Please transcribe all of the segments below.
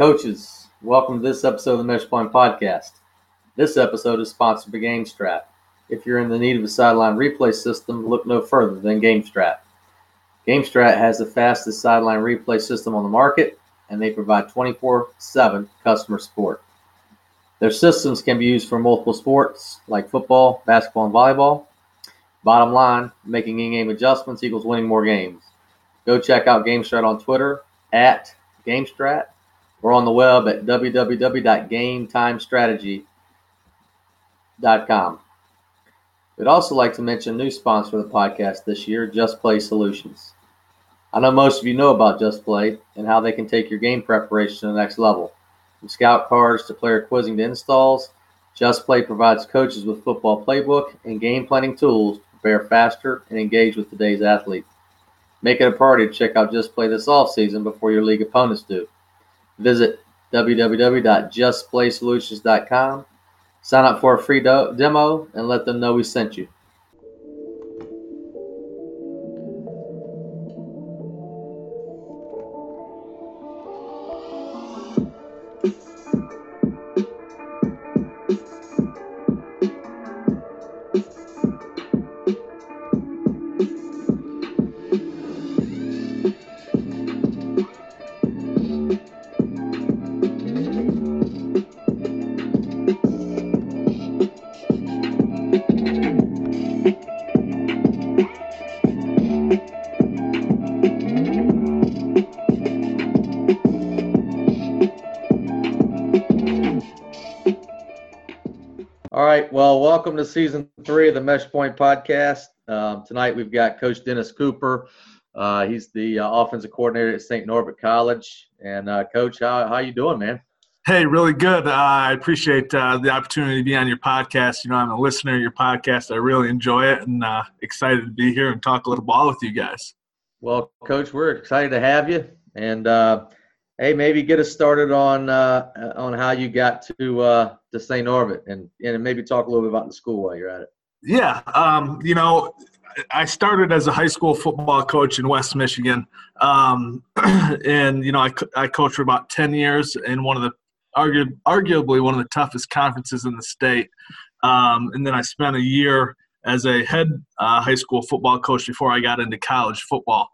Coaches, welcome to this episode of the Meshpoint Podcast. This episode is sponsored by GameStrat. If you're in the need of a sideline replay system, look no further than GameStrat. GameStrat has the fastest sideline replay system on the market, and they provide 24 7 customer support. Their systems can be used for multiple sports like football, basketball, and volleyball. Bottom line, making in game adjustments equals winning more games. Go check out GameStrat on Twitter at GameStrat or on the web at www.gametimestrategy.com. We'd also like to mention a new sponsor of the podcast this year, Just Play Solutions. I know most of you know about Just Play and how they can take your game preparation to the next level. From scout cards to player quizzing to installs, Just Play provides coaches with football playbook and game planning tools to prepare faster and engage with today's athlete. Make it a priority to check out Just Play this off season before your league opponents do. Visit www.justplaysolutions.com, sign up for a free do- demo, and let them know we sent you. Welcome to season three of the Meshpoint podcast. Um, tonight we've got Coach Dennis Cooper. Uh, he's the uh, offensive coordinator at St. Norbert College. And uh, Coach, how how you doing, man? Hey, really good. Uh, I appreciate uh, the opportunity to be on your podcast. You know, I'm a listener of your podcast. I really enjoy it, and uh, excited to be here and talk a little ball with you guys. Well, Coach, we're excited to have you. And hey, maybe get us started on on how you got to to St. Norbert, and and maybe talk a little bit about the school while you're at it. Yeah, um, you know, I started as a high school football coach in West Michigan, um, and you know, I, I coached for about ten years in one of the argu- arguably one of the toughest conferences in the state, um, and then I spent a year as a head uh, high school football coach before I got into college football.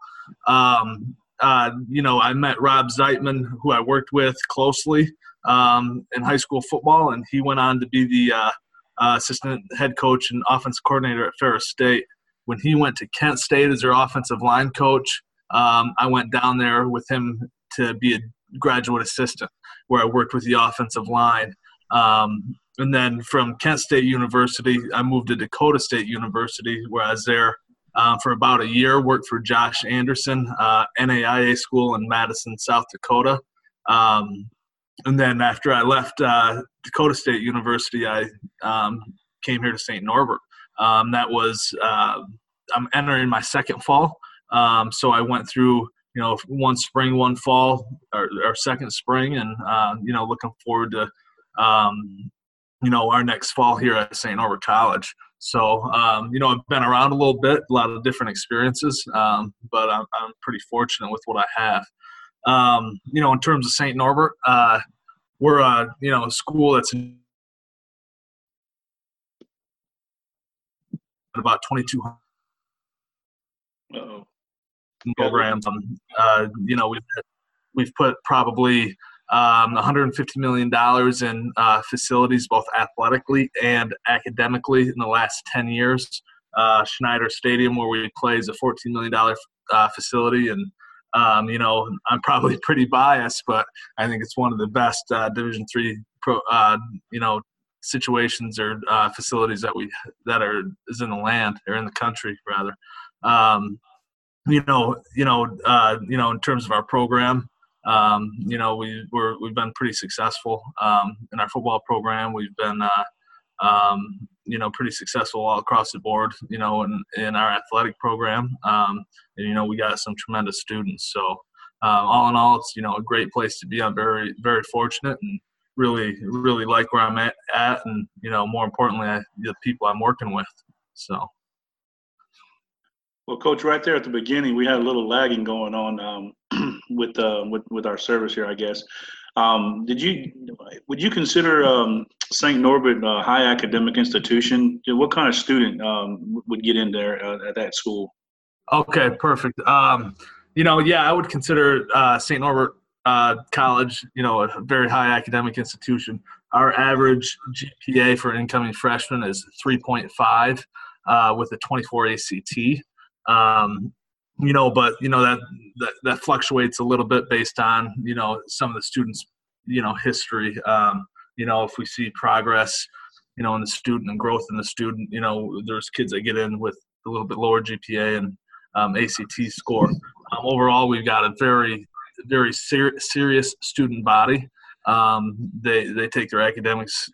Um, uh, you know, I met Rob Zeitman, who I worked with closely um, in high school football, and he went on to be the uh, uh, assistant head coach and offensive coordinator at Ferris State. When he went to Kent State as their offensive line coach, um, I went down there with him to be a graduate assistant, where I worked with the offensive line. Um, and then from Kent State University, I moved to Dakota State University, where I was there uh, for about a year. Worked for Josh Anderson, uh, NAIA school in Madison, South Dakota. Um, and then after I left uh, Dakota State University, I um, came here to St. Norbert. Um, that was uh, I'm entering my second fall, um, so I went through you know one spring, one fall, or, or second spring, and uh, you know looking forward to um, you know our next fall here at St. Norbert College. So you know I've been around a little bit, a lot of different experiences, but I'm, I'm pretty fortunate with what I have. Um, you know, in terms of St. Norbert, uh, we're a you know a school that's about 2,200 programs. Um, uh, you know, we've we've put probably um, 150 million dollars in uh, facilities, both athletically and academically, in the last 10 years. Uh, Schneider Stadium, where we play, is a 14 million dollar uh, facility, and um, you know, I'm probably pretty biased, but I think it's one of the best uh, Division three pro, uh, you know, situations or uh, facilities that we that are is in the land or in the country rather. Um, you know, you know, uh, you know, in terms of our program, um, you know, we we're, we've been pretty successful um, in our football program. We've been uh, um, you know pretty successful all across the board you know in, in our athletic program. Um, and you know we got some tremendous students. So um, all in all it's you know a great place to be. I'm very very fortunate and really really like where i'm at, at and you know more importantly I, the people i'm working with. So. Well coach right there at the beginning we had a little lagging going on um, with uh with with our service here i guess Um, did you would you consider um, St. Norbert a high academic institution? What kind of student um, would get in there uh, at that school? Okay, perfect. Um, you know, yeah, I would consider uh, St. Norbert uh, College, you know, a very high academic institution. Our average GPA for incoming freshmen is 3.5 uh, with a 24 ACT. Um, you know, but you know that, that that fluctuates a little bit based on you know some of the students, you know, history. Um, you know, if we see progress, you know, in the student and growth in the student, you know, there's kids that get in with a little bit lower GPA and um, ACT score. Um, overall, we've got a very very ser- serious student body. Um, they they take their academics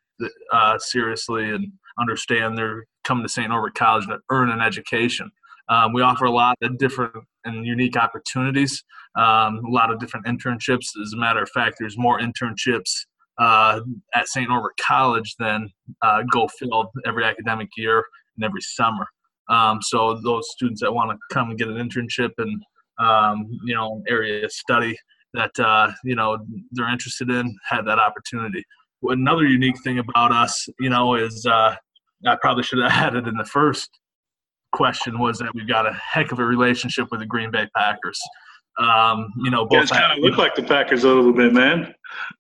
uh, seriously and understand they're coming to St. Norbert College to earn an education. Um, we offer a lot of different and unique opportunities, um, a lot of different internships. As a matter of fact, there's more internships uh, at St. Norbert College than uh, go filled every academic year and every summer. Um, so those students that want to come and get an internship and um, you know area of study that uh, you know they're interested in have that opportunity. Another unique thing about us, you know, is uh, I probably should have added in the first question was that we've got a heck of a relationship with the Green Bay Packers. Um, you know, both kind of look like the Packers a little bit, man.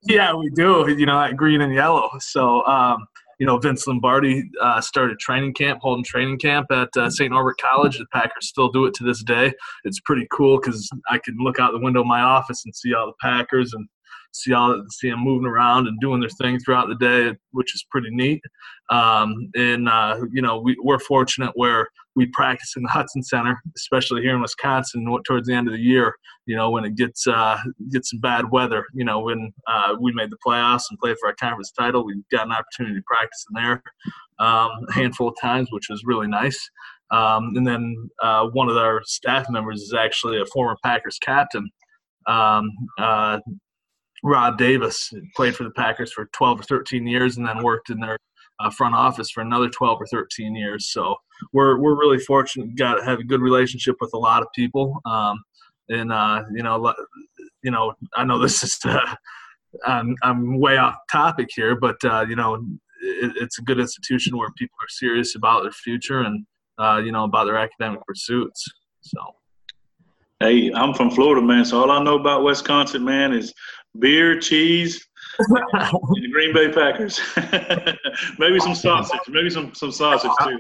Yeah, we do. You know, green and yellow. So, um, you know, Vince Lombardi uh, started training camp, holding training camp at uh, St. Norbert College. The Packers still do it to this day. It's pretty cool because I can look out the window of my office and see all the Packers and see all see them moving around and doing their thing throughout the day, which is pretty neat. Um, and uh, you know, we, we're fortunate where we practice in the Hutson Center, especially here in Wisconsin. Towards the end of the year, you know, when it gets uh, gets some bad weather, you know, when uh, we made the playoffs and played for our conference title, we got an opportunity to practice in there um, a handful of times, which was really nice. Um, and then uh, one of our staff members is actually a former Packers captain. Um, uh, Rob Davis played for the Packers for 12 or 13 years, and then worked in their uh, front office for another 12 or 13 years. So we're we're really fortunate. Got to have a good relationship with a lot of people. Um, and uh, you know, you know, I know this is uh, I'm I'm way off topic here, but uh, you know, it, it's a good institution where people are serious about their future and uh, you know about their academic pursuits. So. Hey, I'm from Florida, man. So all I know about Wisconsin, man, is beer, cheese, the Green Bay Packers. maybe some sausage. Maybe some some sausage too.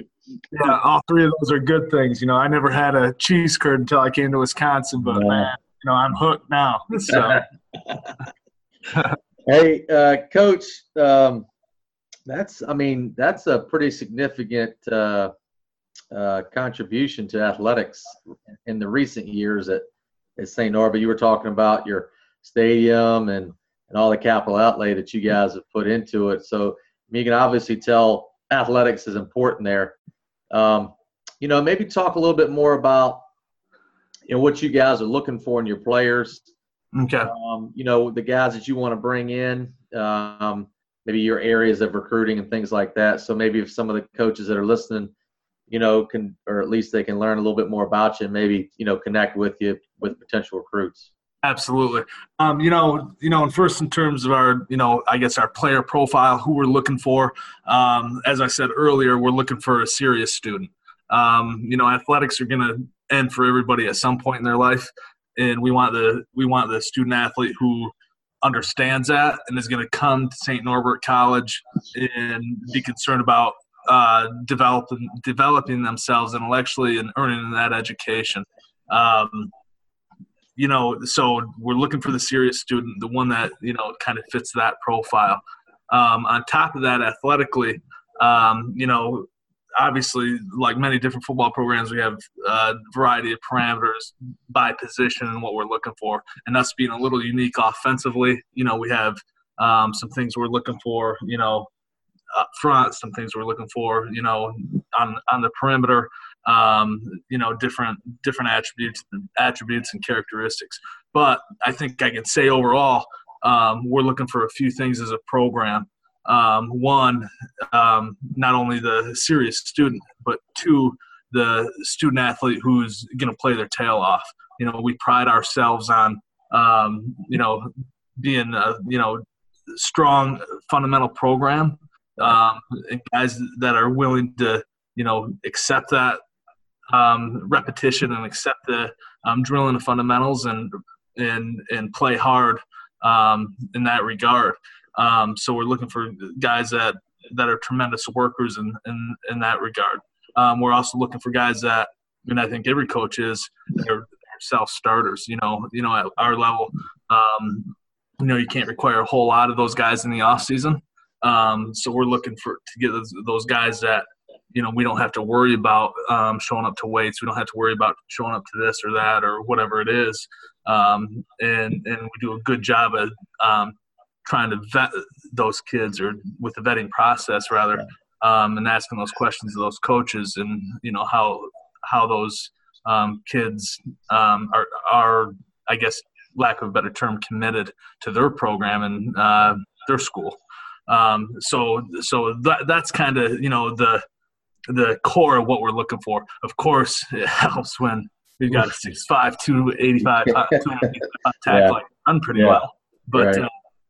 Yeah, all three of those are good things. You know, I never had a cheese curd until I came to Wisconsin, but yeah. man, you know, I'm hooked now. So. hey, uh, Coach, um, that's I mean that's a pretty significant uh, uh, contribution to athletics in the recent years at at St. Norbert. You were talking about your stadium and and all the capital outlay that you guys have put into it. So you can obviously tell athletics is important there. Um, you know, maybe talk a little bit more about you know what you guys are looking for in your players. Okay. Um, you know, the guys that you want to bring in, um, maybe your areas of recruiting and things like that. So maybe if some of the coaches that are listening, you know, can or at least they can learn a little bit more about you and maybe you know connect with you with potential recruits. Absolutely. Um, you know, you know, and first in terms of our, you know, I guess our player profile, who we're looking for. Um, as I said earlier, we're looking for a serious student. Um, you know, athletics are going to end for everybody at some point in their life, and we want the we want the student athlete who understands that and is going to come to St. Norbert College and be concerned about uh, developing developing themselves intellectually and earning that education. Um, you know, so we're looking for the serious student, the one that you know kind of fits that profile. Um, on top of that, athletically, um, you know, obviously, like many different football programs, we have a variety of parameters by position and what we're looking for. And us being a little unique offensively, you know, we have um, some things we're looking for, you know, up front, some things we're looking for, you know, on on the perimeter um, you know different different attributes attributes and characteristics. But i think i can say overall um, we're looking for a few things as a program. Um, one um, not only the serious student but two the student athlete who's going to play their tail off. You know we pride ourselves on um, you know being a you know strong fundamental program. Um, and guys that are willing to you know accept that um, repetition and accept the um, drilling the fundamentals and and and play hard um, in that regard. Um, so we're looking for guys that that are tremendous workers in in, in that regard. Um, we're also looking for guys that, and I think every coach is, they're self starters. You know, you know, at our level, um, you know, you can't require a whole lot of those guys in the off season. So we're looking for to get those guys that you know we don't have to worry about um, showing up to weights. We don't have to worry about showing up to this or that or whatever it is. Um, and and we do a good job of um, trying to vet those kids or with the vetting process rather, um, and asking those questions of those coaches and you know how how those um, kids um, are are I guess lack of a better term committed to their program and uh, their school. Um, so so that that's kind of you know the the core of what we're looking for. Of course, it helps when we've got a 6'5", 285, uh, tackle, yeah. run pretty yeah. well. But right. uh,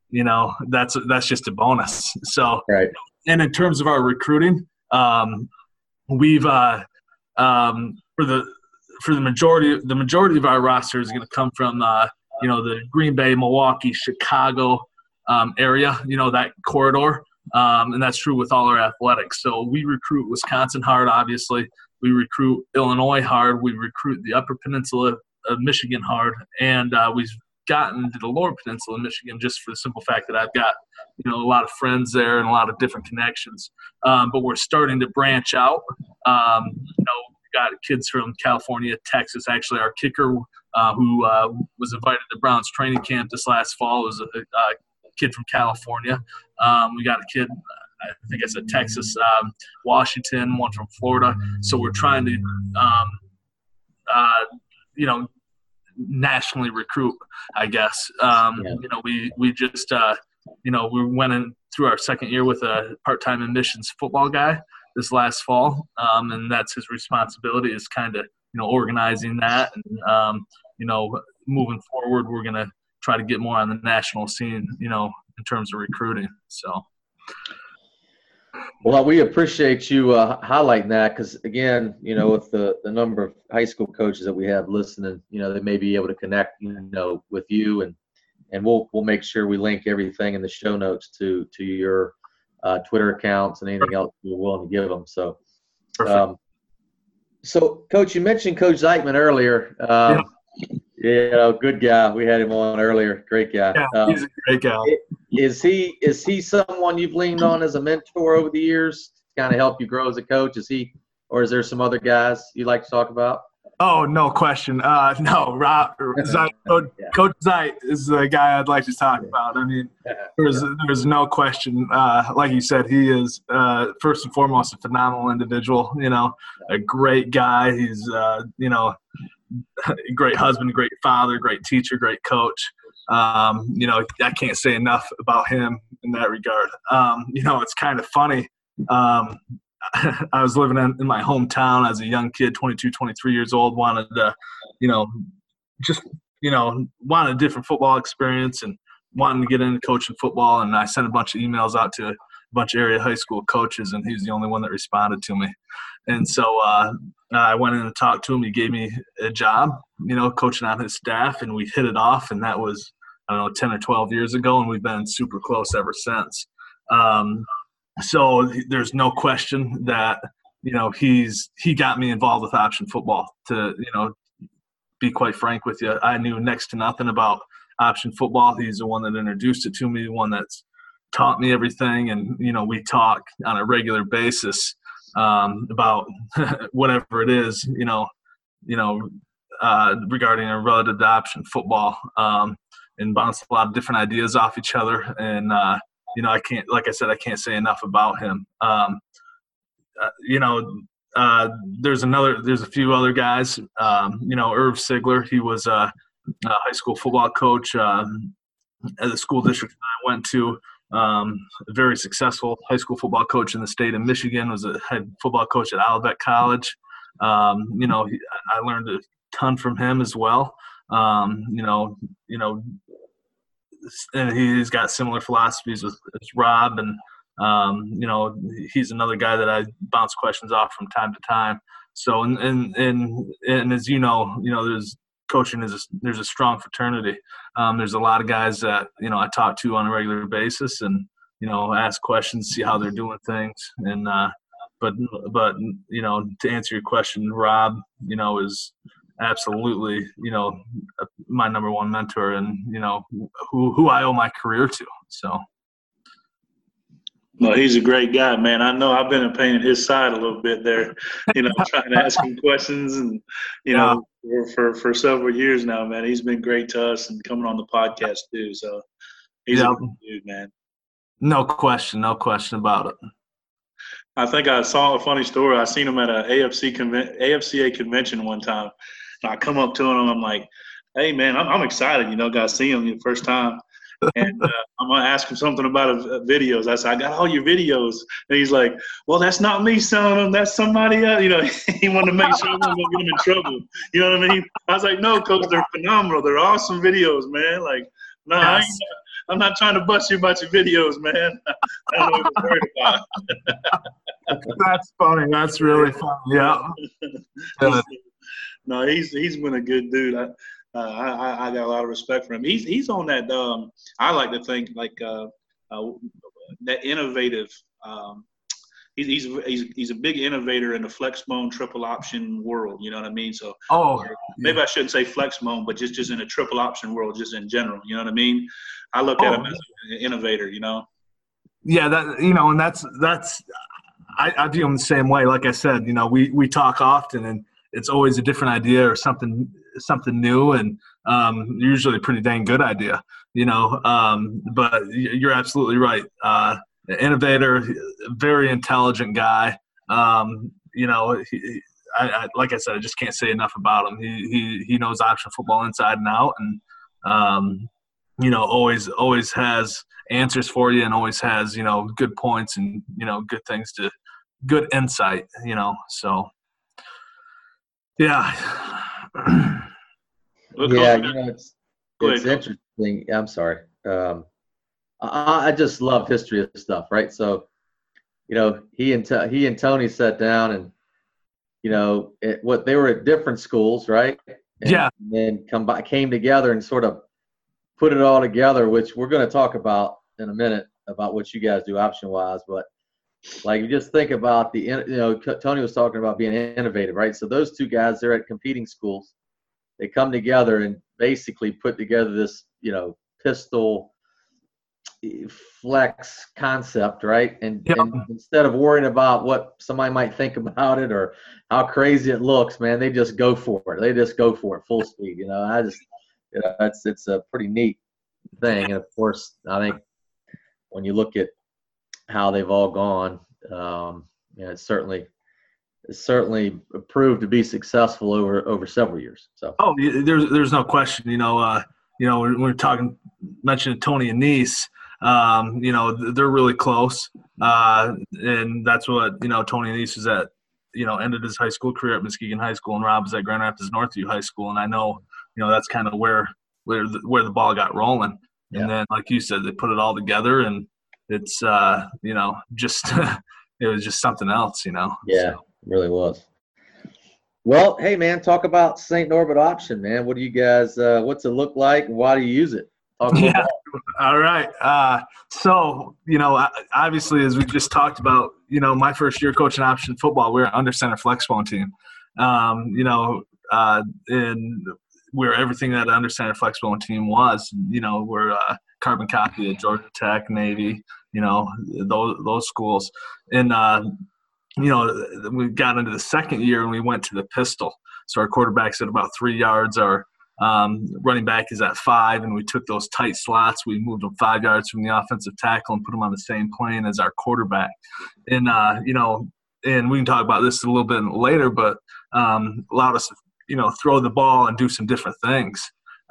you know that's that's just a bonus. So right. And in terms of our recruiting, um, we've uh, um, for the for the majority the majority of our roster is going to come from uh, you know the Green Bay, Milwaukee, Chicago um, area. You know that corridor. Um, and that's true with all our athletics. So we recruit Wisconsin hard, obviously. We recruit Illinois hard. We recruit the Upper Peninsula of Michigan hard, and uh, we've gotten to the Lower Peninsula of Michigan just for the simple fact that I've got you know a lot of friends there and a lot of different connections. Um, but we're starting to branch out. Um, you know, got kids from California, Texas. Actually, our kicker uh, who uh, was invited to Browns training camp this last fall was a, a kid from California. Um, we got a kid, I think it's said Texas, um, Washington, one from Florida. So we're trying to, um, uh, you know, nationally recruit. I guess. Um, yeah. You know, we we just, uh, you know, we went in through our second year with a part-time admissions football guy this last fall, um, and that's his responsibility is kind of you know organizing that and um, you know moving forward we're gonna try to get more on the national scene, you know, in terms of recruiting. So. Well, we appreciate you uh, highlighting that because, again, you know, with the, the number of high school coaches that we have listening, you know, they may be able to connect, you know, with you, and and we'll we'll make sure we link everything in the show notes to to your uh, Twitter accounts and anything else you're willing to give them. So, um, so Coach, you mentioned Coach Zeitman earlier. Um, yeah. Yeah, good guy. We had him on earlier. Great guy. Yeah, um, he's a great guy. Is he is he someone you've leaned on as a mentor over the years to kind of help you grow as a coach? Is he, or is there some other guys you like to talk about? Oh, no question. Uh, no, Rob, Zeit, Coach, yeah. Coach Zeit is the guy I'd like to talk about. I mean, there's there's no question. Uh, like you said, he is uh, first and foremost a phenomenal individual. You know, a great guy. He's uh, you know great husband, great father, great teacher, great coach. Um, you know, I can't say enough about him in that regard. Um, you know, it's kind of funny. Um, I was living in, in, my hometown as a young kid, 22, 23 years old, wanted to, you know, just, you know, wanted a different football experience and wanting to get into coaching football. And I sent a bunch of emails out to a bunch of area high school coaches, and he was the only one that responded to me. And so uh, I went in and talked to him. He gave me a job, you know, coaching on his staff, and we hit it off. And that was, I don't know, 10 or 12 years ago, and we've been super close ever since. Um, so there's no question that, you know, he's he got me involved with option football. To you know, be quite frank with you, I knew next to nothing about option football. He's the one that introduced it to me, the one that's taught me everything, and you know, we talk on a regular basis um, about whatever it is, you know, you know, uh, regarding a relative adoption football, um, and bounce a lot of different ideas off each other. And uh, you know, I can't, like I said, I can't say enough about him. Um, uh, you know, uh, there's another, there's a few other guys. Um, you know, Irv Sigler, he was a, a high school football coach um, at the school district I went to. Um, very successful high school football coach in the state of Michigan. Was a head football coach at Olivet College. Um, you know, he, I learned a ton from him as well. Um, you know, you know, and he's got similar philosophies with, with Rob, and um, you know, he's another guy that I bounce questions off from time to time. So, and and and, and as you know, you know, there's coaching is a, there's a strong fraternity. Um, there's a lot of guys that you know I talk to on a regular basis, and you know, ask questions, see how they're doing things, and uh, but but you know, to answer your question, Rob, you know, is absolutely you know my number one mentor, and you know who who I owe my career to. So. Well, he's a great guy, man. I know I've been a pain in his side a little bit there, you know, trying to ask him questions and, you know, for, for, for several years now, man. He's been great to us and coming on the podcast too. So he's yeah. a good dude, man. No question, no question about it. I think I saw a funny story. I seen him at a AFC conven- AFCA convention one time. And I come up to him, and I'm like, "Hey, man, I'm, I'm excited. You know, got to see him the first time." And uh, I'm gonna ask him something about his uh, videos. I said, I got all your videos, and he's like, Well, that's not me selling them. That's somebody else. You know, he wanted to make sure I wasn't gonna get him in trouble. You know what I mean? I was like, No, coach, they're phenomenal. They're awesome videos, man. Like, no, nah, yes. I'm not trying to bust you about your videos, man. I don't know what worried about. That's funny. That's really funny. Yeah. no, he's he's been a good dude. I, uh, I, I got a lot of respect for him. He's he's on that. Um, I like to think like uh, uh, that innovative. Um, he's, he's he's he's a big innovator in the flex flexbone triple option world. You know what I mean? So oh, maybe yeah. I shouldn't say flex flexbone, but just just in a triple option world, just in general. You know what I mean? I look oh, at him as an innovator. You know. Yeah, that you know, and that's that's I, I view him the same way. Like I said, you know, we we talk often, and it's always a different idea or something something new and um, usually a pretty dang good idea, you know. Um, but you're absolutely right. Uh, innovator, very intelligent guy. Um, you know, he, I, I, like I said, I just can't say enough about him. He he he knows option football inside and out, and um, you know, always always has answers for you, and always has you know good points and you know good things to good insight. You know, so yeah. yeah, you know, it's it's interesting. I'm sorry. Um, I, I just love history of stuff, right? So, you know, he and he and Tony sat down and, you know, it, what they were at different schools, right? And, yeah. And then come by, came together and sort of put it all together, which we're going to talk about in a minute about what you guys do option wise, but like you just think about the you know Tony was talking about being innovative, right? So those two guys they're at competing schools. They come together and basically put together this you know pistol flex concept, right? And, yep. and, instead of worrying about what somebody might think about it or how crazy it looks, man, they just go for it. They just go for it full speed. You know, I just, you know, it's it's a pretty neat thing. And of course, I think when you look at how they've all gone. Um, yeah, it's certainly it's certainly proved to be successful over over several years. So oh, there's there's no question. You know, uh, you know, we're, we're talking mentioning Tony Annese. Um, you know, they're really close, uh, and that's what you know. Tony Annese is at you know ended his high school career at Muskegon High School, and Rob is at Grand Rapids Northview High School, and I know you know that's kind of where where the, where the ball got rolling. And yeah. then, like you said, they put it all together, and it's uh, you know just it was just something else, you know. Yeah, so. really was. Well, hey man, talk about St. Norbert option, man. What do you guys? Uh, what's it look like? Why do you use it? yeah. All right. Uh, so you know, obviously, as we just talked about, you know, my first year coaching option football, we are under center flexbone team. Um, you know, uh, and where everything that under center flexbone team was, you know, we're uh, carbon copy at Georgia Tech, Navy, you know, those those schools. And uh, you know, we got into the second year and we went to the pistol. So our quarterback's at about three yards. Our um, running back is at five, and we took those tight slots. We moved them five yards from the offensive tackle and put them on the same plane as our quarterback. And uh, you know, and we can talk about this a little bit later, but um, allowed us to you know throw the ball and do some different things.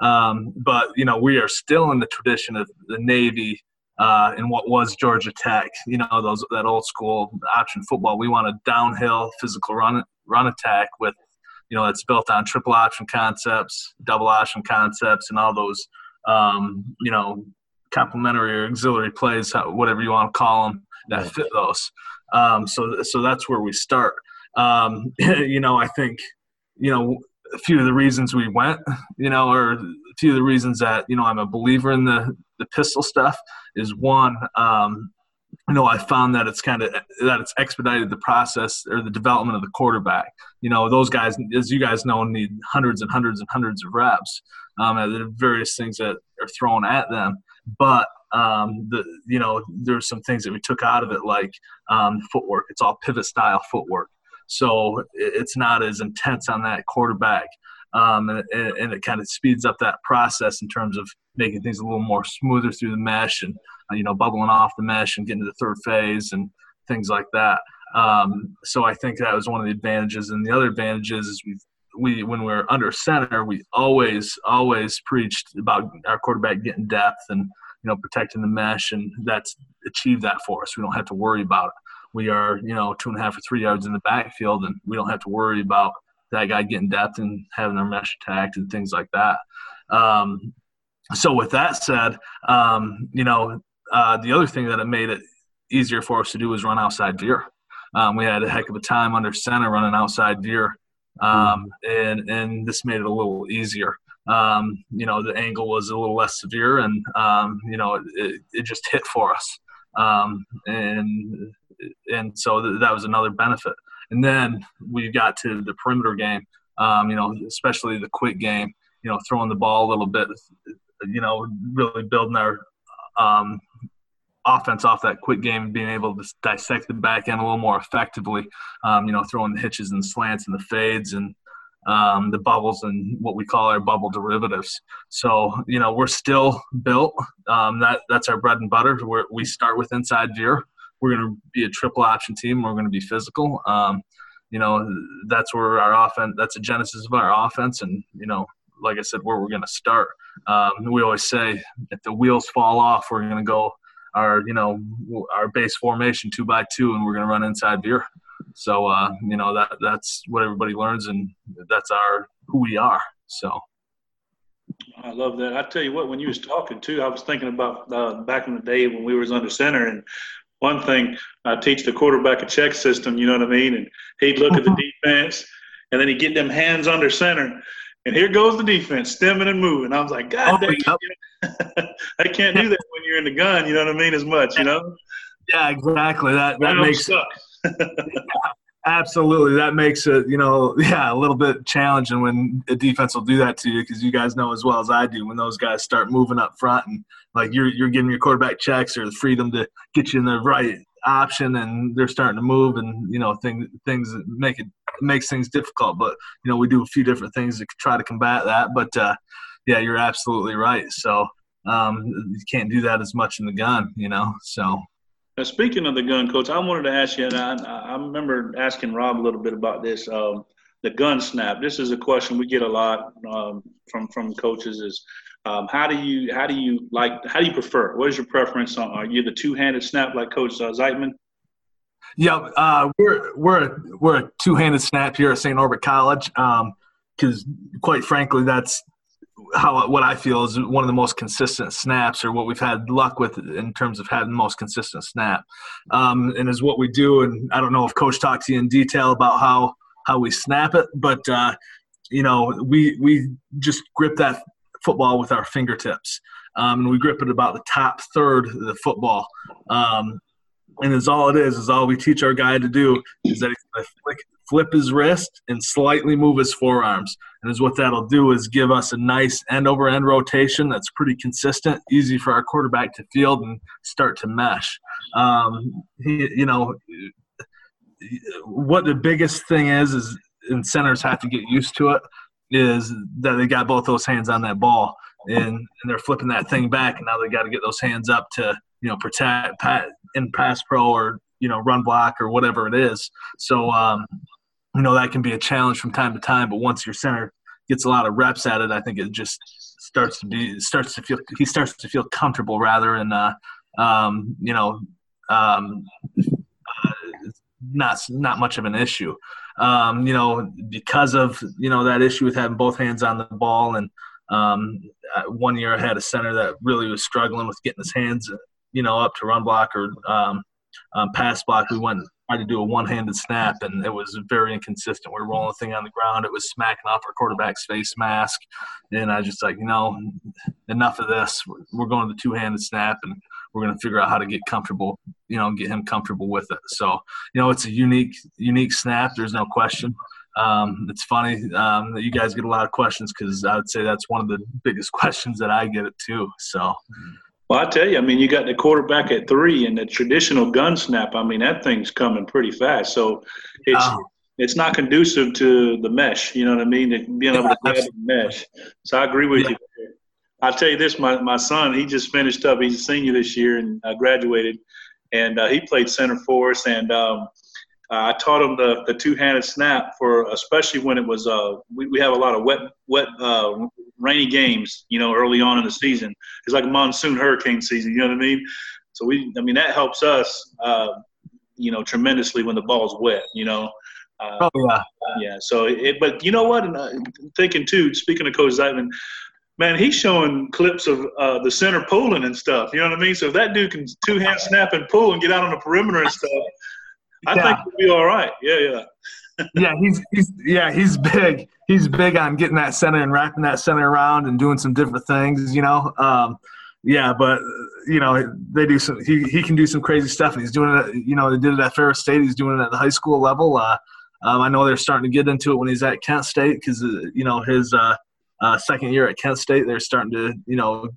Um, but you know, we are still in the tradition of the Navy uh, and what was Georgia Tech. You know, those that old school option football. We want a downhill physical run run attack with, you know, it's built on triple option concepts, double option concepts, and all those, um, you know, complementary or auxiliary plays, whatever you want to call them, that fit those. Um, so so that's where we start. Um, you know, I think you know a few of the reasons we went, you know, or a few of the reasons that you know I'm a believer in the the pistol stuff is one. Um, you know, I found that it's kind of that it's expedited the process or the development of the quarterback. You know, those guys, as you guys know, need hundreds and hundreds and hundreds of reps um, at the various things that are thrown at them. But um, the you know, there's some things that we took out of it, like um, footwork. It's all pivot style footwork, so it's not as intense on that quarterback. Um, and, and, it kind of speeds up that process in terms of making things a little more smoother through the mesh and uh, you know bubbling off the mesh and getting to the third phase and things like that. Um, so I think that was one of the advantages, and the other advantages is we we when we're under center, we always always preached about our quarterback getting depth and you know protecting the mesh, and that's achieved that for us. We don't have to worry about it. We are you know two and a half or three yards in the backfield, and we don't have to worry about that guy getting depth and having our mesh attacked and things like that. Um, so with that said, um, you know, uh, the other thing that it made it easier for us to do was run outside veer. Um, we had a heck of a time under center running outside veer, um, and and this made it a little easier. Um, you know, the angle was a little less severe, and um, you know, it, it, just hit for us, um, and and so th- that was another benefit. And then we got to the perimeter game. Um, you know, especially the quick game. You know, throwing the ball a little bit. You know, really building our um, offense off that quick game being able to dissect the back end a little more effectively. Um, you know, throwing the hitches and slants and the fades and um, the bubbles and what we call our bubble derivatives. So you know, we're still built. Um, that that's our bread and butter. Where we start with inside veer. We're going to be a triple option team. We're going to be physical. Um, you know, that's where our offense. That's the genesis of our offense, and you know, like I said, where we're going to start. Um, we always say if the wheels fall off, we're going to go our you know our base formation two by two, and we're going to run inside veer. So uh, you know that that's what everybody learns, and that's our who we are. So. I love that. I tell you what, when you was talking too, I was thinking about uh, back in the day when we was under center, and one thing I teach the quarterback a check system. You know what I mean? And he'd look at the defense, and then he'd get them hands under center, and here goes the defense, stemming and moving. I was like, God oh, damn, yep. I can't do that when you're in the gun. You know what I mean? As much, you know. Yeah, exactly. That that makes absolutely. That makes it you know yeah a little bit challenging when a defense will do that to you because you guys know as well as I do when those guys start moving up front and like you're you're giving your quarterback checks or the freedom to get you in the right option and they're starting to move and you know things things make it makes things difficult. But you know we do a few different things to try to combat that. But uh, yeah you're absolutely right. So um, you can't do that as much in the gun you know? So now, speaking of the gun coach i wanted to ask you and i, I remember asking rob a little bit about this um, the gun snap this is a question we get a lot um, from from coaches is um, how do you how do you like how do you prefer? What is your preference on? Are you the two handed snap like Coach uh, Zeitman? Yeah, uh, we're we're we're a two handed snap here at St. Norbert College because um, quite frankly that's how what I feel is one of the most consistent snaps, or what we've had luck with in terms of having the most consistent snap, um, and is what we do. And I don't know if Coach talked to you in detail about how how we snap it, but uh, you know we we just grip that football with our fingertips. Um, and we grip it about the top third of the football. Um, and is all it is is all we teach our guy to do is that he's going to flip his wrist and slightly move his forearms. And is what that'll do is give us a nice end over end rotation that's pretty consistent, easy for our quarterback to field and start to mesh. Um, he, you know, what the biggest thing is is and centers have to get used to it is that they got both those hands on that ball and, and they're flipping that thing back and now they got to get those hands up to you know protect pat, in pass pro or you know run block or whatever it is. So um, you know that can be a challenge from time to time but once your center gets a lot of reps at it i think it just starts to be starts to feel he starts to feel comfortable rather and uh, um, you know um, uh, not not much of an issue. Um, you know, because of you know that issue with having both hands on the ball and Um, one year I had a center that really was struggling with getting his hands, you know, up to run block or um, um, pass block. We went tried to do a one-handed snap, and it was very inconsistent. We were rolling the thing on the ground. It was smacking off our quarterback's face mask, and I just like, you know, enough of this. We're going to the two-handed snap, and we're going to figure out how to get comfortable, you know, get him comfortable with it. So, you know, it's a unique, unique snap. There's no question. Um, it's funny um, that you guys get a lot of questions because I would say that's one of the biggest questions that I get it too. So, well, I tell you, I mean, you got the quarterback at three and the traditional gun snap. I mean, that thing's coming pretty fast. So it's oh. it's not conducive to the mesh. You know what I mean? To Being able to grab the mesh. So I agree with yeah. you. I'll tell you this: my my son, he just finished up. He's a senior this year and uh, graduated, and uh, he played center for us. And um, I taught him the, the two-handed snap for, especially when it was. Uh, we, we have a lot of wet wet uh, rainy games, you know, early on in the season. It's like a monsoon hurricane season, you know what I mean? So we, I mean, that helps us, uh, you know, tremendously when the ball's wet, you know. Uh, oh yeah. Yeah. So, it, but you know what? And, uh, thinking too. Speaking of Coach Zeitman, man, he's showing clips of uh, the center pulling and stuff. You know what I mean? So if that dude can two hand snap and pull and get out on the perimeter and stuff, I yeah. think he'll be all right. Yeah, yeah yeah, he's he's yeah, he's big. He's big on getting that center and wrapping that center around and doing some different things, you know. Um, yeah, but you know they do some. He he can do some crazy stuff. He's doing it. You know, they did it at Ferris State. He's doing it at the high school level. Uh, um, I know they're starting to get into it when he's at Kent State because uh, you know his uh, uh, second year at Kent State, they're starting to you know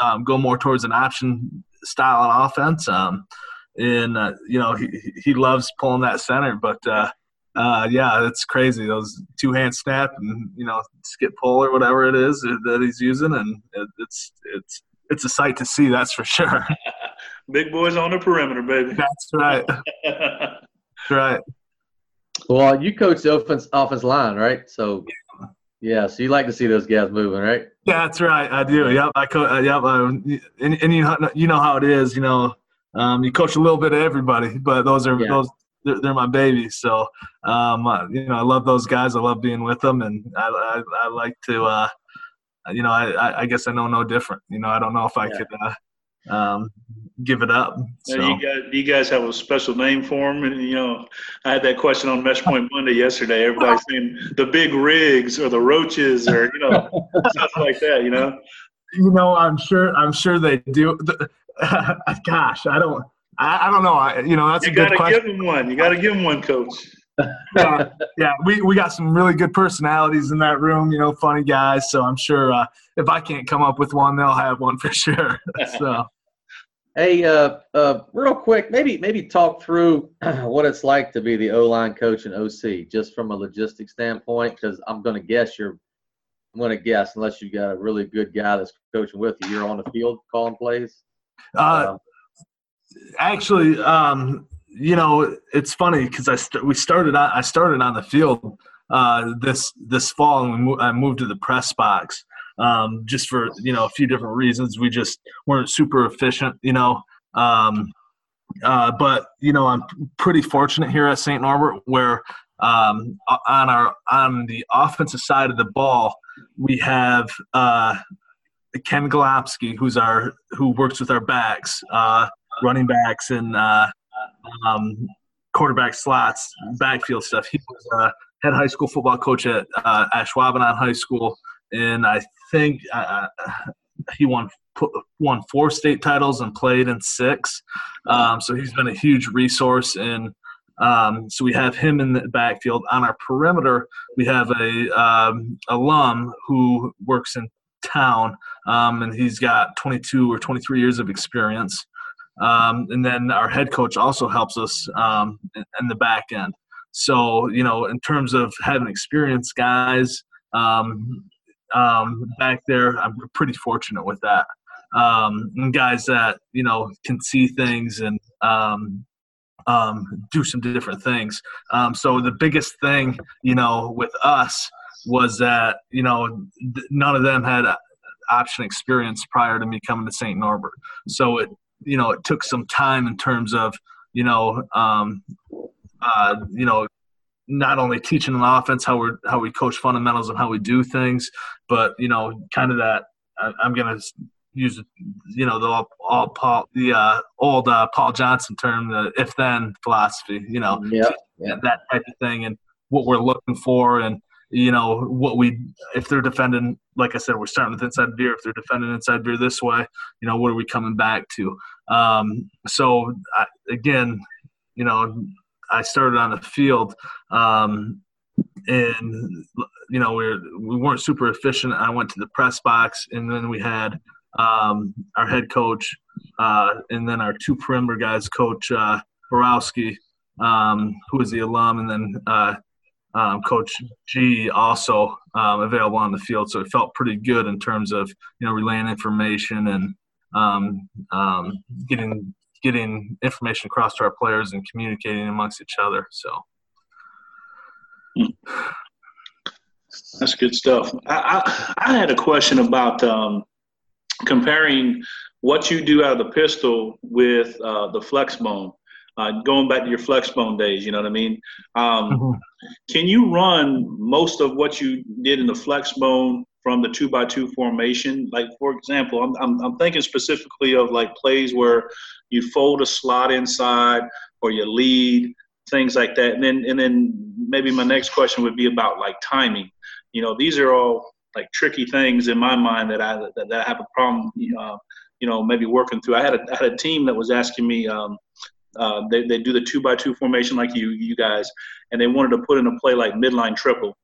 um, go more towards an option style on offense. Um, and uh, you know he he loves pulling that center, but uh, uh, yeah, that's crazy. Those two hand snap and you know skip pull or whatever it is that he's using, and it, it's it's it's a sight to see. That's for sure. Big boys on the perimeter, baby. That's right. that's right. Well, you coach the offense offense line, right? So yeah, so you like to see those guys moving, right? Yeah, that's right. I do. Yep, I coach. Uh, yep, um, and, and you know, you know how it is. You know, um, you coach a little bit of everybody, but those are yeah. those they're, they're my babies. So, um, uh, you know, I love those guys. I love being with them, and I, I, I like to, uh, you know, I, I guess I know no different. You know, I don't know if I yeah. could uh, um, give it up. So. You guys, you guys have a special name for them, and you know, I had that question on Meshpoint Monday yesterday. Everybody's saying the big rigs or the roaches or you know stuff like that. You know. You know, I'm sure. I'm sure they do. Gosh, I don't. I, I don't know. I, you know, that's you a good question. You got to give him one. You got to give him one, coach. yeah, yeah, we, we got some really good personalities in that room, you know, funny guys. So I'm sure uh, if I can't come up with one, they'll have one for sure. so, hey, uh, uh, real quick, maybe maybe talk through what it's like to be the O line coach and OC, just from a logistics standpoint, because I'm going to guess you're, I'm going to guess unless you've got a really good guy that's coaching with you, you're on the field calling plays. Uh, um, actually, um, you know, it's funny because I st- we started on, I started on the field uh, this this fall, and we mo- I moved to the press box um, just for you know a few different reasons. We just weren't super efficient, you know. Um, uh, but you know, I'm pretty fortunate here at St. Norbert, where um, on our on the offensive side of the ball, we have uh, Ken Golopsky, who's our who works with our backs. Uh, running backs and uh, um, quarterback slots, backfield stuff. He was a head high school football coach at uh, Ashwaubenon High School, and I think uh, he won won four state titles and played in six. Um, so he's been a huge resource and. Um, so we have him in the backfield. On our perimeter, we have a um, alum who works in town, um, and he's got 22 or 23 years of experience. Um, and then our head coach also helps us um, in, the back end. So, you know, in terms of having experienced guys um, um back there, I'm pretty fortunate with that. Um, and guys that, you know, can see things and do some different things. so the biggest thing, you know, with us was that, you know, none of them had option experience prior to me coming to St. Norbert. So it you know it took some time in terms of you know um, uh, you know not only teaching an offense how we're how we coach fundamentals and how we do things, but you know, kind of that. I, I'm gonna use you know the all, all Paul the uh, old uh, Paul Johnson term, the if then philosophy. You know, yeah, yeah, that type of thing, and what we're looking for, and you know what we if they're defending. Like I said, we're starting with inside veer If they're defending inside veer this way, you know what are we coming back to? Um, so I, again, you know, I started on the field. Um, and you know we we weren't super efficient. I went to the press box, and then we had um, our head coach, uh, and then our two perimeter guys, Coach uh, Borowski, um, who is the alum, and then uh, um, Coach G also um, available on the field. So it felt pretty good in terms of you know relaying information and um, um, getting getting information across to our players and communicating amongst each other. So. That's good stuff. I, I, I had a question about um, comparing what you do out of the pistol with uh, the flex bone. Uh, going back to your flex bone days, you know what I mean? Um, mm-hmm. Can you run most of what you did in the flex bone from the two by two formation? Like, for example, I'm, I'm, I'm thinking specifically of like plays where you fold a slot inside or you lead, things like that. And then, and then maybe my next question would be about like timing. You know, these are all like tricky things in my mind that I that, that I have a problem. Uh, you know, maybe working through. I had a I had a team that was asking me. Um, uh, they they do the two by two formation like you you guys, and they wanted to put in a play like midline triple.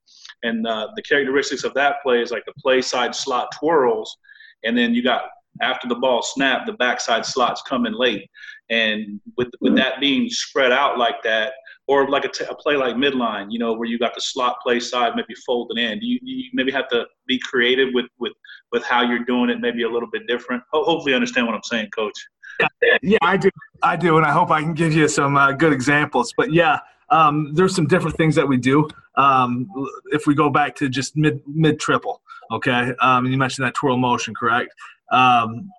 And uh, the characteristics of that play is like the play side slot twirls, and then you got after the ball snap, the backside slots come in late. And with with that being spread out like that, or like a, t- a play like midline, you know, where you got the slot play side maybe folded in. You, you maybe have to be creative with, with, with how you're doing it, maybe a little bit different. Ho- hopefully, you understand what I'm saying, Coach. Yeah, I do. I do, and I hope I can give you some uh, good examples. But yeah, um, there's some different things that we do. Um, if we go back to just mid mid triple, okay. Um, you mentioned that twirl motion, correct? Um,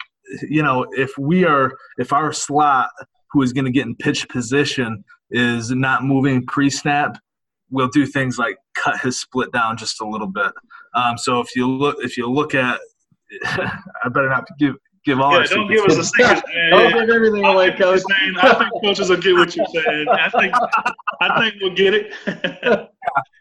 you know, if we are if our slot who is going to get in pitch position is not moving pre-snap, we'll do things like cut his split down just a little bit. Um, so if you look, if you look at, I better not give give all. Yeah, don't give us a secret. don't give everything away, coach. Saying, I think coaches will get what you're saying. I think I think we'll get it.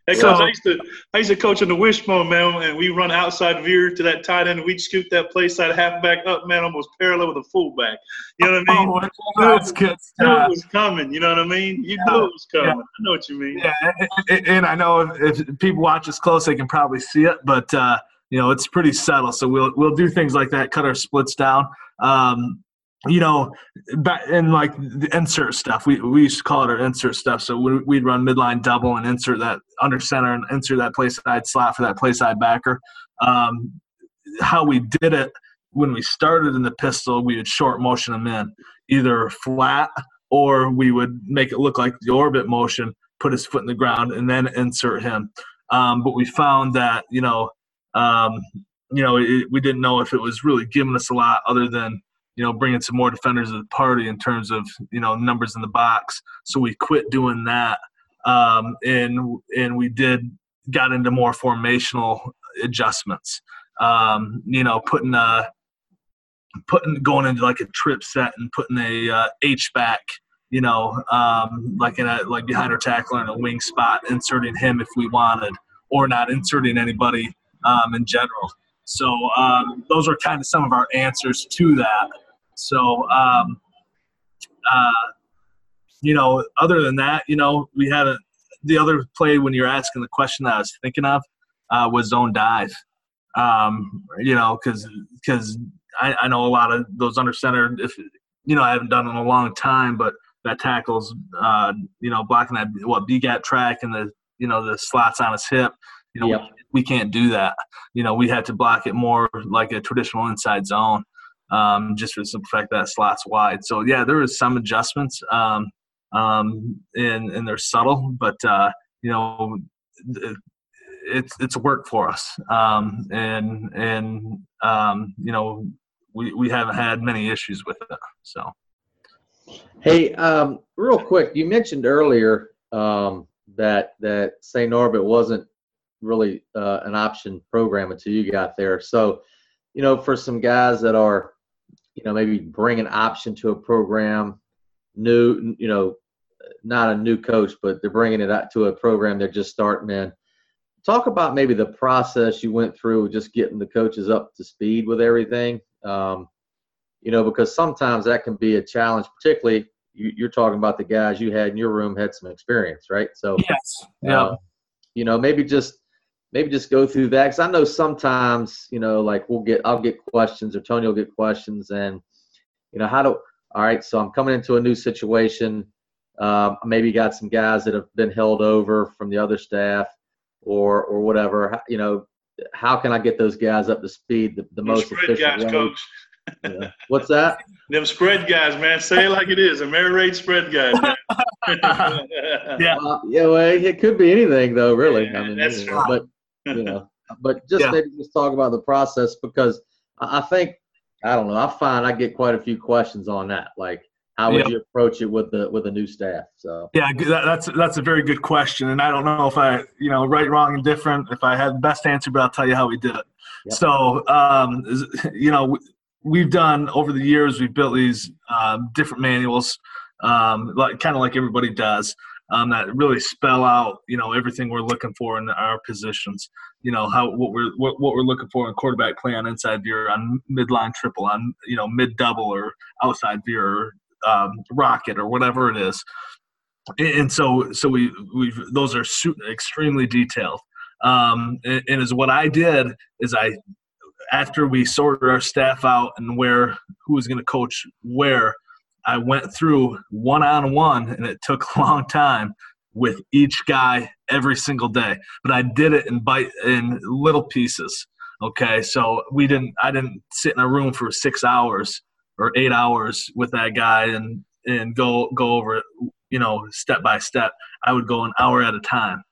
hey, coach, I used to I used to coach in the wishbone, man, and we run outside veer to that tight end, and we'd scoop that play side halfback up, man, almost parallel with a fullback. You know what I mean? Oh, that's good. You knew it was coming. You know what I mean? You yeah. knew it was coming. Yeah. I know what you mean. Yeah, and, and I know if, if, people watch us close, they can probably see it, but. uh you know it's pretty subtle so we'll we'll do things like that cut our splits down um, you know, in like the insert stuff, we, we used to call it our insert stuff. So we'd run midline double and insert that under center and insert that play side slot for that play side backer. Um, how we did it when we started in the pistol, we would short motion them in either flat or we would make it look like the orbit motion, put his foot in the ground, and then insert him. Um, but we found that, you know, um, you know, it, we didn't know if it was really giving us a lot other than, you know, bringing some more defenders to the party in terms of, you know, numbers in the box. So we quit doing that. Um, and, and we did, got into more formational adjustments. Um, you know, putting a, putting, going into like a trip set and putting a uh, H back, you know, um, like in a, like behind our tackler in a wing spot, inserting him if we wanted, or not inserting anybody um, in general. So um, those are kind of some of our answers to that. So, um, uh, you know, other than that, you know, we had a, the other play when you're asking the question that I was thinking of uh, was zone dive. Um, you know, because because I, I, know a lot of those under center. If you know, I haven't done in a long time, but that tackles, uh, you know, blocking that what B gap track and the you know the slots on his hip. You know, yep we can't do that. You know, we had to block it more like a traditional inside zone, um, just for the fact that slot's wide. So yeah, there was some adjustments, um, um, and and they're subtle, but uh, you know, it's it's work for us, um, and and um, you know, we we haven't had many issues with it. So, hey, um, real quick, you mentioned earlier. Um, that that St. Norbert wasn't really uh, an option program until you got there. So, you know, for some guys that are, you know, maybe bring an option to a program, new, you know, not a new coach, but they're bringing it out to a program they're just starting in. Talk about maybe the process you went through, just getting the coaches up to speed with everything. Um, you know, because sometimes that can be a challenge, particularly you, are talking about the guys you had in your room had some experience, right? So yes, yeah. Uh, you know, maybe just maybe just go through that because I know sometimes you know, like we'll get I'll get questions or Tony will get questions, and you know, how do all right? So I'm coming into a new situation. Um, maybe got some guys that have been held over from the other staff or or whatever. You know, how can I get those guys up to speed the, the most efficient guys, way? Coach. Yeah. What's that? Them spread guys, man. Say it like it is. A Mary spread guys. yeah. Uh, yeah. Well, it could be anything though, really. Yeah, I mean, that's you know, but you know, but just yeah. maybe just talk about the process because I think I don't know. I find I get quite a few questions on that, like how would yep. you approach it with the with the new staff? So yeah, that's that's a very good question, and I don't know if I you know right, wrong, and different. If I had the best answer, but I'll tell you how we did it. So um, you know we've done over the years, we've built these um, different manuals, um, like kind of like everybody does. Um, that really spell out, you know, everything we're looking for in our positions. You know, how what we're what, what we're looking for in quarterback play on inside veer, on midline triple, on you know mid double or outside veer, um, rocket or whatever it is. And so, so we we those are extremely detailed. Um, and, and is what I did is I after we sorted our staff out and where who was going to coach where, I went through one on one, and it took a long time with each guy every single day. But I did it in bite in little pieces. Okay, so we didn't. I didn't sit in a room for six hours or eight hours with that guy and and go go over it, you know, step by step. I would go an hour at a time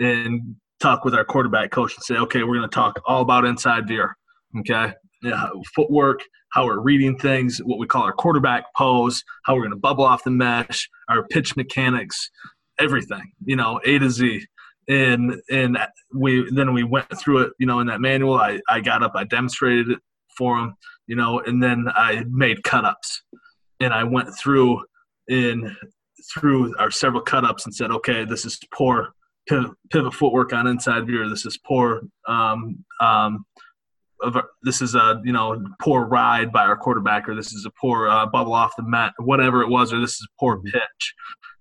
and talk with our quarterback coach and say, okay, we're going to talk all about inside veer. Okay, yeah, footwork, how we're reading things, what we call our quarterback pose, how we're going to bubble off the mesh, our pitch mechanics, everything. You know, A to Z and and we then we went through it you know in that manual i i got up i demonstrated it for him you know, and then I made cut ups and I went through in through our several cut ups and said, okay, this is poor pivot, footwork on inside veer. This is poor. Um, um, this is a you know poor ride by our quarterback, or this is a poor uh, bubble off the mat, whatever it was, or this is poor mm-hmm. pitch,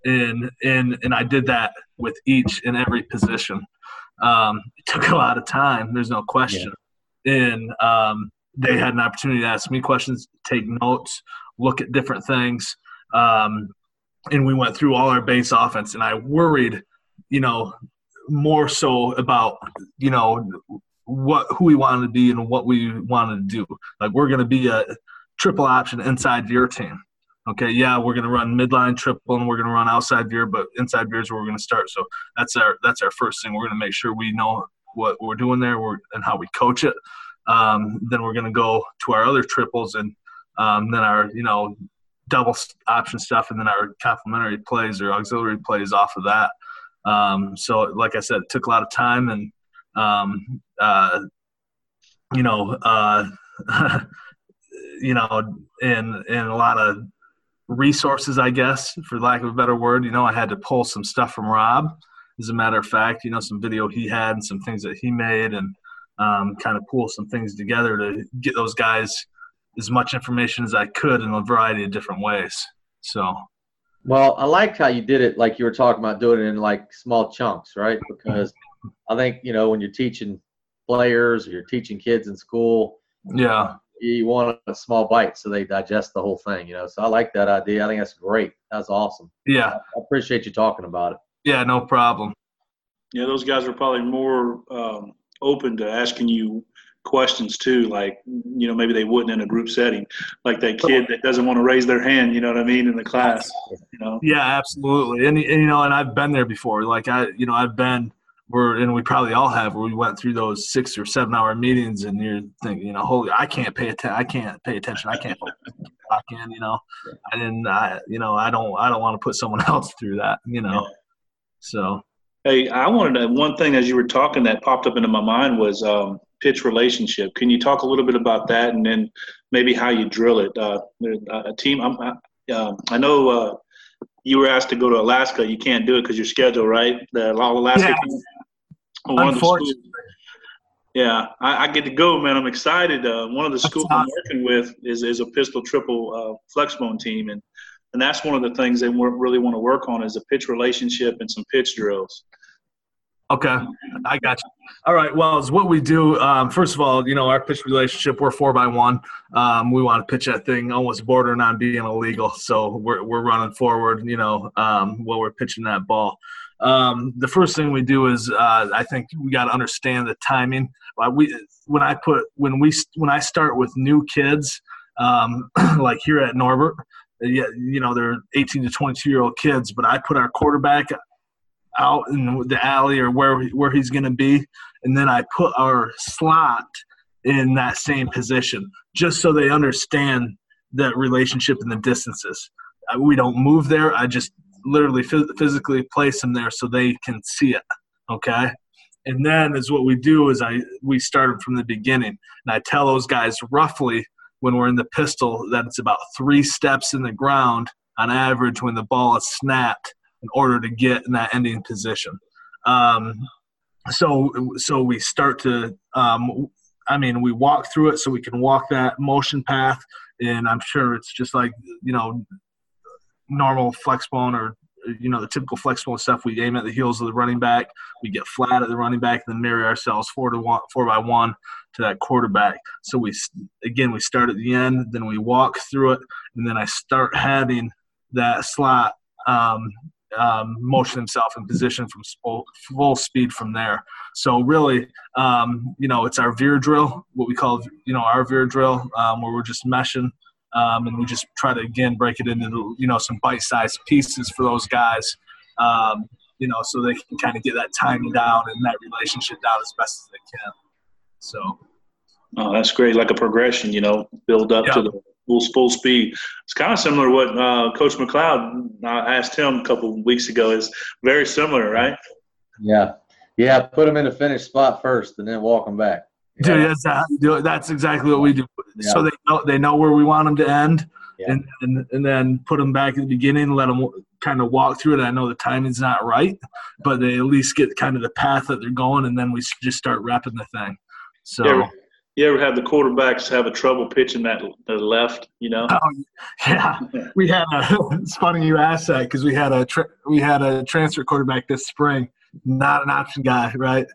and and and I did that with each and every position. Um, it took a lot of time. There's no question, yeah. and um, they had an opportunity to ask me questions, take notes, look at different things. Um, and we went through all our base offense, and I worried, you know, more so about, you know, what who we wanted to be and what we wanted to do. Like we're going to be a triple option inside veer team. Okay, yeah, we're going to run midline triple and we're going to run outside veer, but inside veer is where we're going to start. So that's our that's our first thing. We're going to make sure we know what we're doing there and how we coach it. Um, then we're going to go to our other triples and um, then our you know double option stuff, and then our complementary plays or auxiliary plays off of that. Um, so, like I said, it took a lot of time and um, uh, you know, uh, you know, and and a lot of resources, I guess, for lack of a better word. You know, I had to pull some stuff from Rob. As a matter of fact, you know, some video he had and some things that he made, and um, kind of pull some things together to get those guys as much information as I could in a variety of different ways. So, well, I liked how you did it, like you were talking about doing it in like small chunks, right? Because I think you know when you're teaching players or you're teaching kids in school, yeah, you want a small bite so they digest the whole thing, you know. So I like that idea. I think that's great. That's awesome. Yeah, I appreciate you talking about it. Yeah, no problem. Yeah, those guys are probably more um, open to asking you questions too like you know maybe they wouldn't in a group setting like that kid that doesn't want to raise their hand you know what i mean in the class you know yeah absolutely and, and you know and i've been there before like i you know i've been where and we probably all have where we went through those six or seven hour meetings and you're thinking you know holy i can't pay attention i can't pay attention i can't lock in you know i didn't i you know i don't i don't want to put someone else through that you know yeah. so Hey, I wanted to, one thing as you were talking that popped up into my mind was um, pitch relationship. Can you talk a little bit about that, and then maybe how you drill it? Uh, a team. I'm, I, uh, I know uh, you were asked to go to Alaska. You can't do it because your schedule, right? The Alaska. Yeah. Team, one of the schools. Yeah, I, I, get to go, man. I'm excited. Uh, one of the schools awesome. I'm working with is, is a pistol triple uh, flexbone team, and and that's one of the things they really want to work on is a pitch relationship and some pitch drills. Okay, I got you. All right. Well, it's what we do. Um, first of all, you know, our pitch relationship, we're four by one. Um, we want to pitch that thing almost bordering on being illegal. So we're, we're running forward, you know, um, while we're pitching that ball. Um, the first thing we do is uh, I think we got to understand the timing. Uh, we when I put when we when I start with new kids, um, like here at Norbert, you know they're 18 to 22 year old kids, but I put our quarterback out in the alley or where where he's going to be, and then I put our slot in that same position just so they understand that relationship and the distances. Uh, we don't move there. I just literally physically place them there so they can see it. Okay. And then is what we do is I we started from the beginning, and I tell those guys roughly when we're in the pistol that it's about three steps in the ground on average when the ball is snapped in order to get in that ending position. Um, so so we start to um, I mean we walk through it so we can walk that motion path, and I'm sure it's just like you know normal flex bone or you know the typical flexible stuff. We aim at the heels of the running back. We get flat at the running back, and then marry ourselves four to one, four by one to that quarterback. So we again we start at the end, then we walk through it, and then I start having that slot um, um, motion himself in position from full speed from there. So really, um, you know, it's our veer drill, what we call you know our veer drill, um, where we're just meshing um, and we just try to again break it into you know some bite-sized pieces for those guys, um, you know, so they can kind of get that timing down and that relationship down as best as they can. So. Oh, that's great. Like a progression, you know, build up to the full full speed. It's kind of similar to what uh, Coach McLeod I asked him a couple weeks ago. Is very similar, right? Yeah, yeah. Put them in a finished spot first, and then walk them back. Dude, that's how you do it. That's exactly what we do. Yeah. So they know they know where we want them to end, yeah. and, and and then put them back at the beginning, let them kind of walk through it. I know the timing's not right, but they at least get kind of the path that they're going, and then we just start wrapping the thing. So. You ever, you ever have the quarterbacks have a trouble pitching that the left? You know. Oh, yeah, we had a. It's funny you asked that because we had a tra- we had a transfer quarterback this spring, not an option guy, right?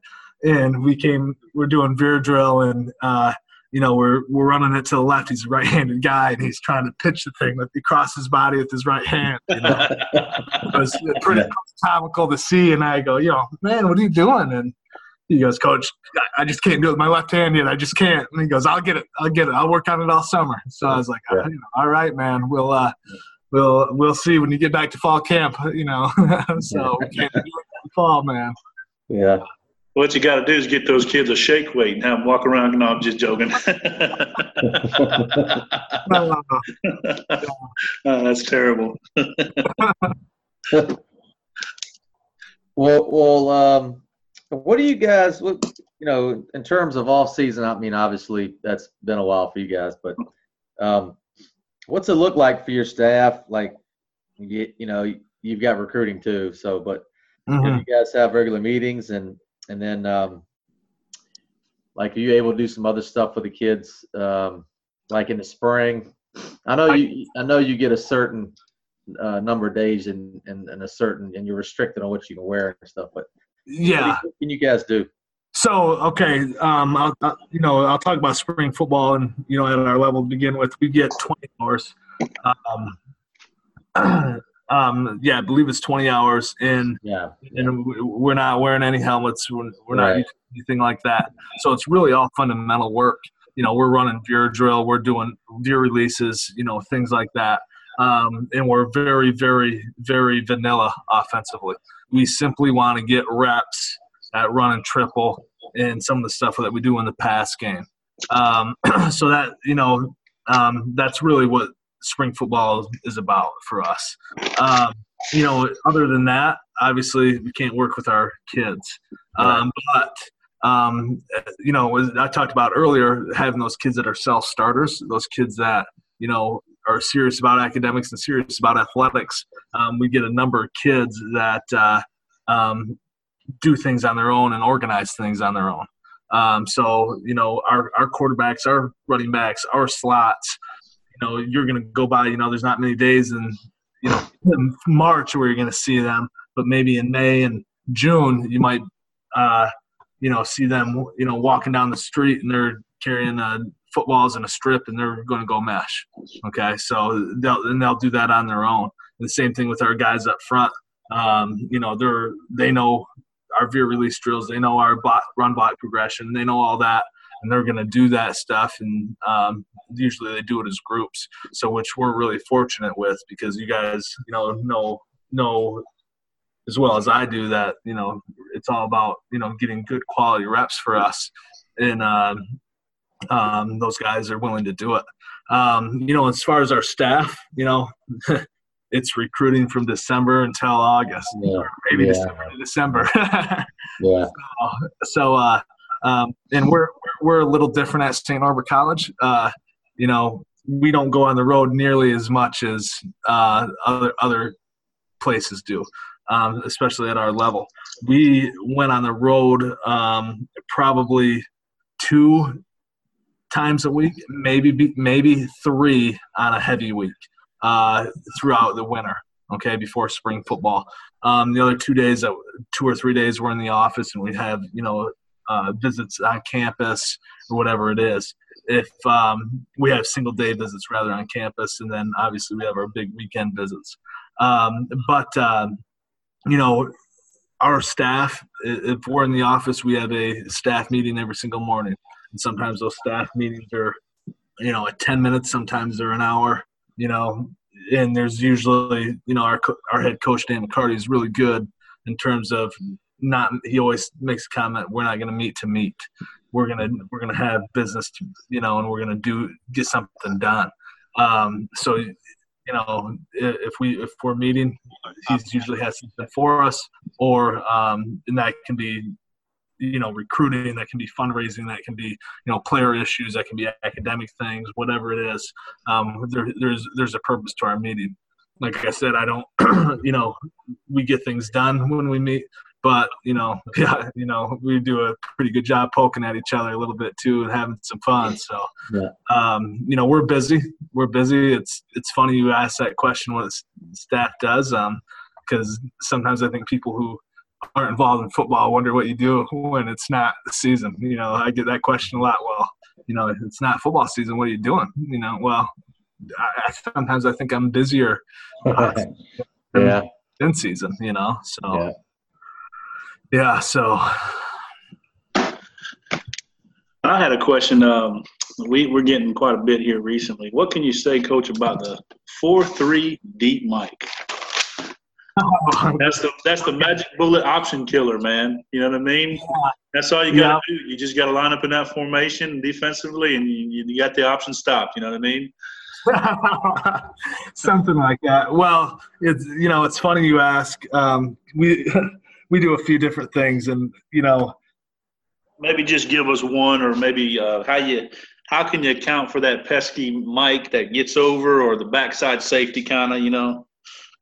and we came we're doing veer drill and uh, you know we're we're running it to the left. He's a right-handed guy and he's trying to pitch the thing with across his body with his right hand you know? it was pretty comical to see and i go you know man what are you doing? And he goes coach i just can't do it with my left hand yet. I just can't. And he goes i'll get it. I'll get it. I'll work on it all summer. So i was like yeah. all right man. We'll uh we'll we'll see when you get back to fall camp you know. So we can't do it in fall man. Yeah what you got to do is get those kids a shake weight and have them walk around. No, I'm just joking. oh, that's terrible. well, well, um, what do you guys? What you know, in terms of off season? I mean, obviously that's been a while for you guys, but um, what's it look like for your staff? Like, you, you know, you've got recruiting too. So, but mm-hmm. you guys have regular meetings and and then um, like are you able to do some other stuff for the kids um, like in the spring? I know you i know you get a certain uh, number of days and, and, and a certain and you're restricted on what you can wear and stuff but yeah. what can you guys do? So okay um I'll, I'll, you know i'll talk about spring football and you know at our level to begin with we get 20 hours um Um, yeah, I believe it's 20 hours in. Yeah. And we're not wearing any helmets. We're, we're not right. anything like that. So it's really all fundamental work. You know, we're running veer drill, we're doing veer releases, you know, things like that. Um, and we're very, very, very vanilla offensively. We simply want to get reps at running triple and some of the stuff that we do in the pass game. Um, so that, you know, um, that's really what spring football is about for us. Um, you know, other than that, obviously we can't work with our kids. Um, but um, you know, as I talked about earlier, having those kids that are self starters, those kids that you know are serious about academics and serious about athletics. Um, we get a number of kids that uh, um, do things on their own and organize things on their own. Um, so you know, our our quarterbacks, our running backs, our slots. Know, you're going to go by. You know, there's not many days in you know in March where you're going to see them, but maybe in May and June you might. Uh, you know, see them, you know, walking down the street and they're carrying uh, footballs and a strip and they're going to go mesh. Okay, so they'll and they'll do that on their own. And the same thing with our guys up front. Um, you know, they're they know our veer release drills, they know our run block progression, they know all that, and they're going to do that stuff. And um, usually they do it as groups, so which we're really fortunate with because you guys, you know, know know as well as I do that you know it's all about you know getting good quality reps for us, and um, um, those guys are willing to do it. Um, you know, as far as our staff, you know, it's recruiting from December until August, yeah. maybe yeah. December to December. yeah. So, so uh, um, and we're we're a little different at St. Norbert College. Uh, you know, we don't go on the road nearly as much as uh, other other places do um, especially at our level. We went on the road um, probably two times a week, maybe maybe three on a heavy week uh, throughout the winter. Okay, before spring football. Um, the other two days, uh, two or three days, we're in the office and we have you know uh, visits on campus or whatever it is. If um, we have single day visits rather on campus, and then obviously we have our big weekend visits. Um, but um, you know, our staff, if we're in the office, we have a staff meeting every single morning. And sometimes those staff meetings are, you know, at 10 minutes, sometimes they're an hour, you know, and there's usually, you know, our, our head coach, Dan McCarty, is really good in terms of not, he always makes a comment, we're not going to meet to meet. We're going to, we're going to have business, to, you know, and we're going to do, get something done. Um, so you know, if we if we're meeting, he usually has something for us, or um, and that can be, you know, recruiting, that can be fundraising, that can be, you know, player issues, that can be academic things, whatever it is. Um, there, there's there's a purpose to our meeting. Like I said, I don't, you know, we get things done when we meet, but you know, yeah, you know, we do a pretty good job poking at each other a little bit too and having some fun. So, yeah. um, you know, we're busy. We're busy. It's it's funny you ask that question what staff does, because um, sometimes I think people who aren't involved in football wonder what you do when it's not the season. You know, I get that question a lot. Well, you know, it's not football season. What are you doing? You know, well, I, sometimes I think I'm busier. Uh, yeah. In season, you know, so. Yeah yeah, so I had a question. Um, we we're getting quite a bit here recently. What can you say, Coach, about the four three deep Mike? that's the that's the magic bullet option killer, man. You know what I mean? That's all you got to yeah. do. You just got to line up in that formation defensively, and you, you got the option stopped. You know what I mean? Something like that. Well, it's you know it's funny you ask. Um, we we do a few different things, and you know, maybe just give us one, or maybe uh, how you how can you account for that pesky mic that gets over, or the backside safety kind of, you know?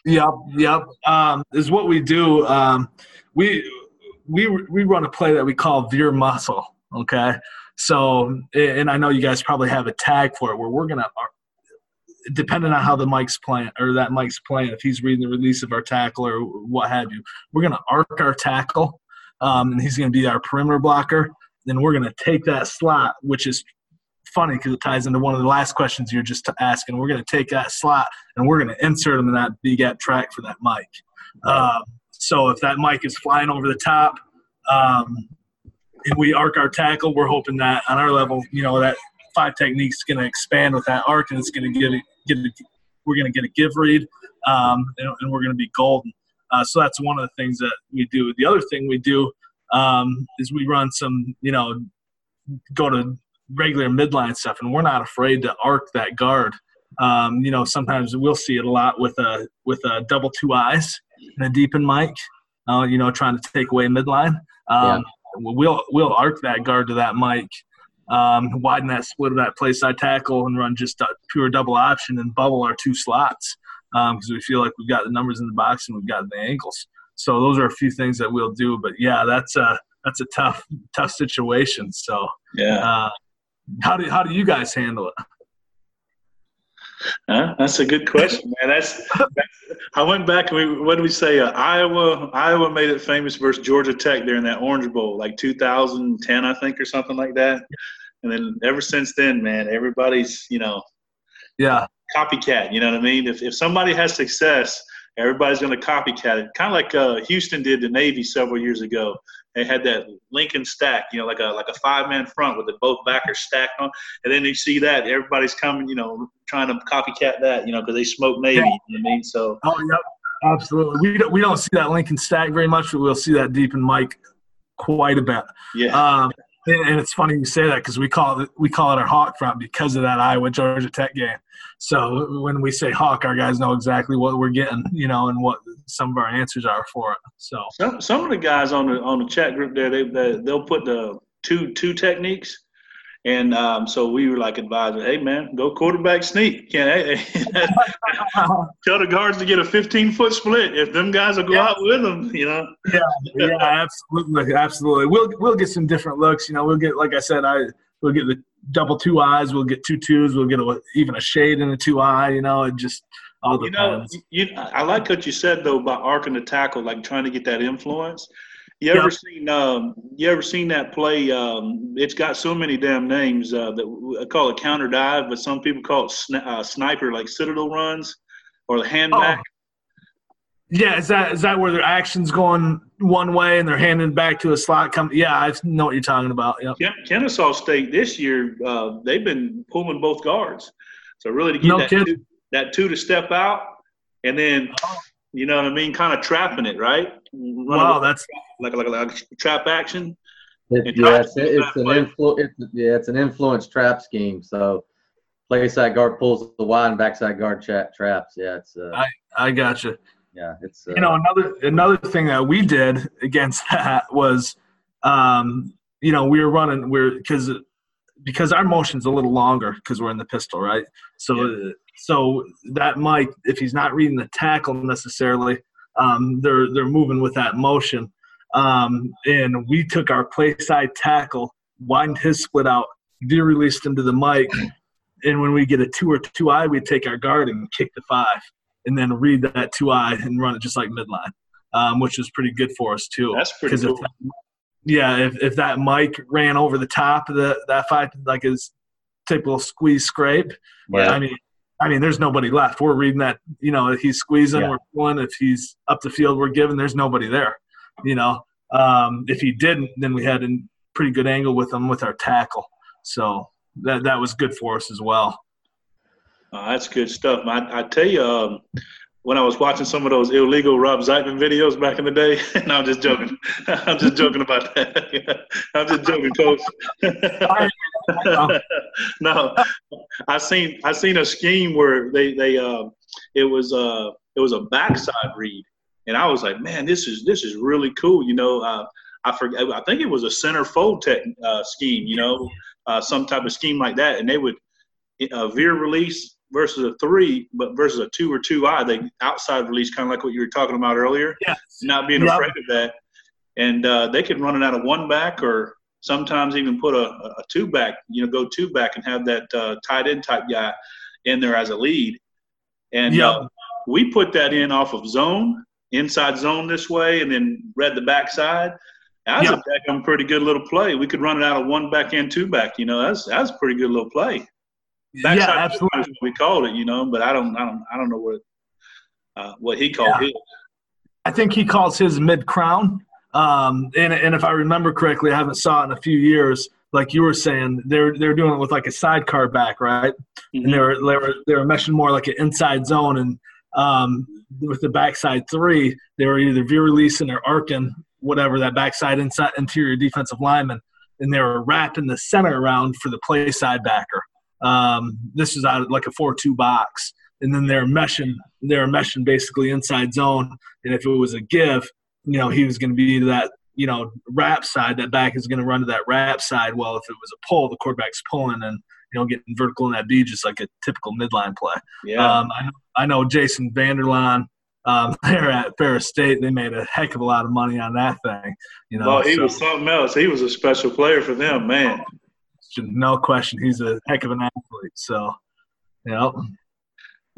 Yep, yep. Um, is what we do. Um, we we we run a play that we call veer muscle. Okay, so and I know you guys probably have a tag for it where we're gonna depending on how the mic's playing or that mic's playing, if he's reading the release of our tackle or what have you, we're going to arc our tackle, um, and he's going to be our perimeter blocker. Then we're going to take that slot, which is funny because it ties into one of the last questions you're just asking. We're going to take that slot and we're going to insert him in that B gap track for that mic. Um, so if that mic is flying over the top, um, and we arc our tackle, we're hoping that on our level, you know, that five techniques going to expand with that arc, and it's going to get a, get a, we're going to get a give read, um, and, and, we're going to be golden. Uh, so that's one of the things that we do. The other thing we do um, is we run some, you know, go to regular midline stuff, and we're not afraid to arc that guard Um, you know, sometimes we'll see it a lot with a with a double two eyes and a deep in Mike. Uh, you know, trying to take away midline. Um, yeah. We'll we'll arc that guard to that Mike, um, widen that split of that play side tackle, and run just pure double option and bubble our two slots because um, we feel like we've got the numbers in the box and we've got the angles. So those are a few things that we'll do. But yeah, that's a that's a tough tough situation. So yeah, uh, how do how do you guys handle it? Huh? That's a good question, man. That's, that's I went back and we what did we say? Uh, Iowa Iowa made it famous versus Georgia Tech there in that Orange Bowl, like 2010, I think, or something like that. And then ever since then, man, everybody's you know, yeah, copycat. You know what I mean? If if somebody has success, everybody's going to copycat it. Kind of like uh, Houston did the Navy several years ago. They had that Lincoln stack, you know, like a like a five man front with the both backers stacked on, and then you see that everybody's coming, you know, trying to copycat that, you know, because they smoke Navy. Yeah. You know I mean? So. Oh yep, absolutely. We don't we don't see that Lincoln stack very much, but we'll see that deep in Mike quite a bit. Yeah. Um, and it's funny you say that because we call it we call it our hawk front because of that Iowa Georgia Tech game. So when we say hawk, our guys know exactly what we're getting, you know, and what some of our answers are for it. So some some of the guys on the on the chat group there, they, they they'll put the two two techniques and um, so we were like advising, hey man, go quarterback sneak. Can tell the guards to get a 15 foot split if them guys will go yeah. out with them, you know. Yeah, yeah, absolutely, absolutely. We'll we'll get some different looks. You know, we'll get like I said, I we'll get the double two eyes, we'll get two twos, we'll get a, even a shade in the two eye. You know, it just all depends. You know, you, I like what you said though about arcing the tackle, like trying to get that influence. You ever yep. seen um, you ever seen that play? Um, it's got so many damn names uh, that I call it counter dive, but some people call it uh, sniper, like citadel runs or the hand back. Oh. Yeah, is that is that where their actions going one way and they're handing back to a slot? Come, yeah, I know what you're talking about. Yep. Kennesaw State this year, uh, they've been pulling both guards, so really to get no that two, that two to step out, and then oh. You know what I mean, kind of trapping it, right? wow, that's like, like, like a trap action. It, yeah, it's, it's an influ- it's, yeah, it's an influence trap scheme. So play side guard pulls the wide and backside guard tra- traps. Yeah, it's. Uh, I I got you. Yeah, it's. Uh, you know, another another thing that we did against that was, um, you know, we were running we're because because our motion's a little longer because we're in the pistol, right? So yeah. so that might if he's not reading the tackle necessarily, um, they're they're moving with that motion. Um, and we took our play side tackle, wind his split out, de-released him to the Mike, and when we get a two or two eye, we take our guard and kick the five, and then read that two eye and run it just like midline, um, which was pretty good for us too. That's pretty cool. If, yeah, if, if that Mike ran over the top of the that five like his typical squeeze scrape, yeah. I mean I mean, there's nobody left. We're reading that, you know, if he's squeezing, yeah. we're pulling. If he's up the field, we're giving. There's nobody there, you know. Um, if he didn't, then we had a pretty good angle with him with our tackle. So that that was good for us as well. Uh, that's good stuff. I, I tell you, um, when I was watching some of those illegal Rob Zeitman videos back in the day. and I'm just joking. I'm just joking about that. I'm just joking, coach. no, I seen I seen a scheme where they they uh, it was uh it was a backside read, and I was like, man, this is this is really cool. You know, uh, I forget. I think it was a center fold tech uh, scheme. You know, uh, some type of scheme like that, and they would uh, veer release versus a three, but versus a two or two I, they outside release, kind of like what you were talking about earlier. Yes. Not being yep. afraid of that, and uh, they could run it out of one back, or sometimes even put a, a two back. You know, go two back and have that uh, tight end type guy in there as a lead. And yep. uh, we put that in off of zone, inside zone this way, and then read the backside. That was yep. a pretty good little play. We could run it out of one back and two back. You know, that's that's a pretty good little play. Backside yeah, absolutely. We called it, you know, but I don't, I don't, I don't know what uh, what he called yeah. I think he calls his mid crown. Um, and and if I remember correctly, I haven't saw it in a few years. Like you were saying, they're they're doing it with like a sidecar back, right? Mm-hmm. And they were they were they were meshing more like an inside zone, and um, with the backside three, they were either veer releasing or arcing whatever that backside inside interior defensive lineman, and they were wrapping the center around for the play side backer Um, this is out like a four-two box, and then they're meshing. They're meshing basically inside zone, and if it was a give, you know, he was going to be that you know wrap side. That back is going to run to that wrap side. Well, if it was a pull, the quarterback's pulling and you know getting vertical in that B, just like a typical midline play. Yeah. Um, I, know, I know Jason Vanderlaan. Um, they're at Ferris State. They made a heck of a lot of money on that thing. You know, well, he so- was something else. He was a special player for them, man. No question. He's a heck of an athlete. So, you know,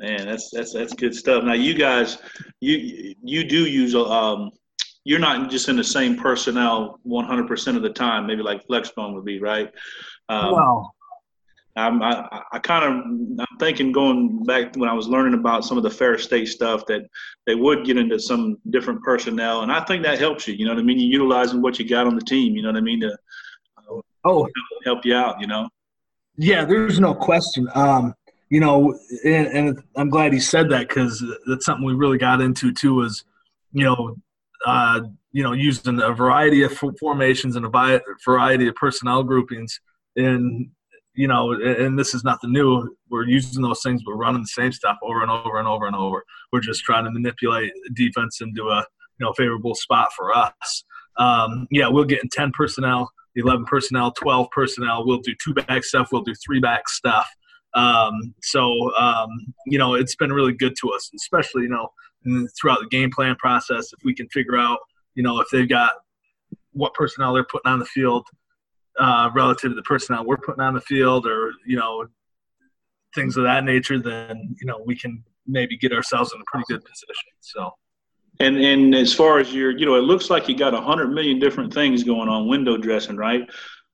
Man, that's that's that's good stuff. Now, you guys, you you do use um, you're not just in the same personnel 100% of the time. Maybe like Flexbone would be, right? Um, well, I'm, I, I kind of I'm thinking going back when I was learning about some of the Ferris State stuff that they would get into some different personnel, and I think that helps you. You know what I mean? You're utilizing what you got on the team. You know what I mean to oh help you out. You know. yeah, there's no question. Um, you know, and, and I'm glad he said that because that's something we really got into too. Was you know, uh, you know, using a variety of formations and a variety of personnel groupings, and you know, and, this is nothing new. We're using those things, but running the same stuff over and over and over and over. We're just trying to manipulate defense into a you know favorable spot for us. Um, yeah, we'll get in ten personnel. 11 personnel, 12 personnel. We'll do two back stuff. We'll do three back stuff. Um, so, um, you know, it's been really good to us, especially, you know, throughout the game plan process. If we can figure out, you know, if they've got what personnel they're putting on the field uh, relative to the personnel we're putting on the field or, you know, things of that nature, then, you know, we can maybe get ourselves in a pretty good position. So, And and as far as your, you know, it looks like you got a hundred million different things going on, window dressing, right?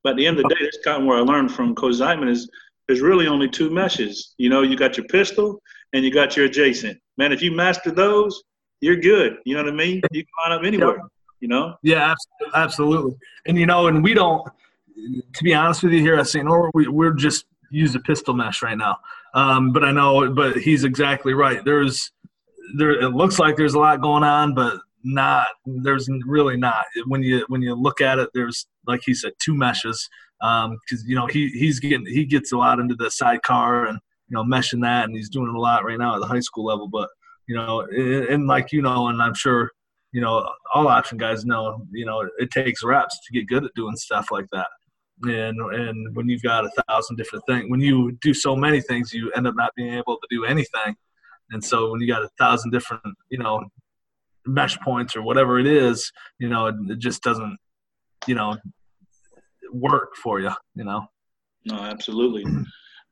But at the end of the day, that's kind of where I learned from Coach Zeitman is there's really only two meshes. You know, you got your pistol and you got your adjacent. Man, if you master those, you're good. You know what I mean? You can line up anywhere. You know? Yeah, absolutely. And you know, and we don't. To be honest with you, here at St. Norbert, we, we're just use a pistol mesh right now. Um, but I know, but he's exactly right. There's there. It looks like there's a lot going on, but not. There's really not. When you when you look at it, there's like he said, two meshes. Um, because you know he he's getting he gets a lot into the sidecar and you know meshing that, and he's doing a lot right now at the high school level. But you know, and, and like you know, and I'm sure you know, all option guys know, you know, it takes reps to get good at doing stuff like that. And and when you've got a thousand different things, when you do so many things, you end up not being able to do anything. And so when you got a thousand different, you know, mesh points or whatever it is, you know, it, it just doesn't, you know, work for you, you know. No, absolutely.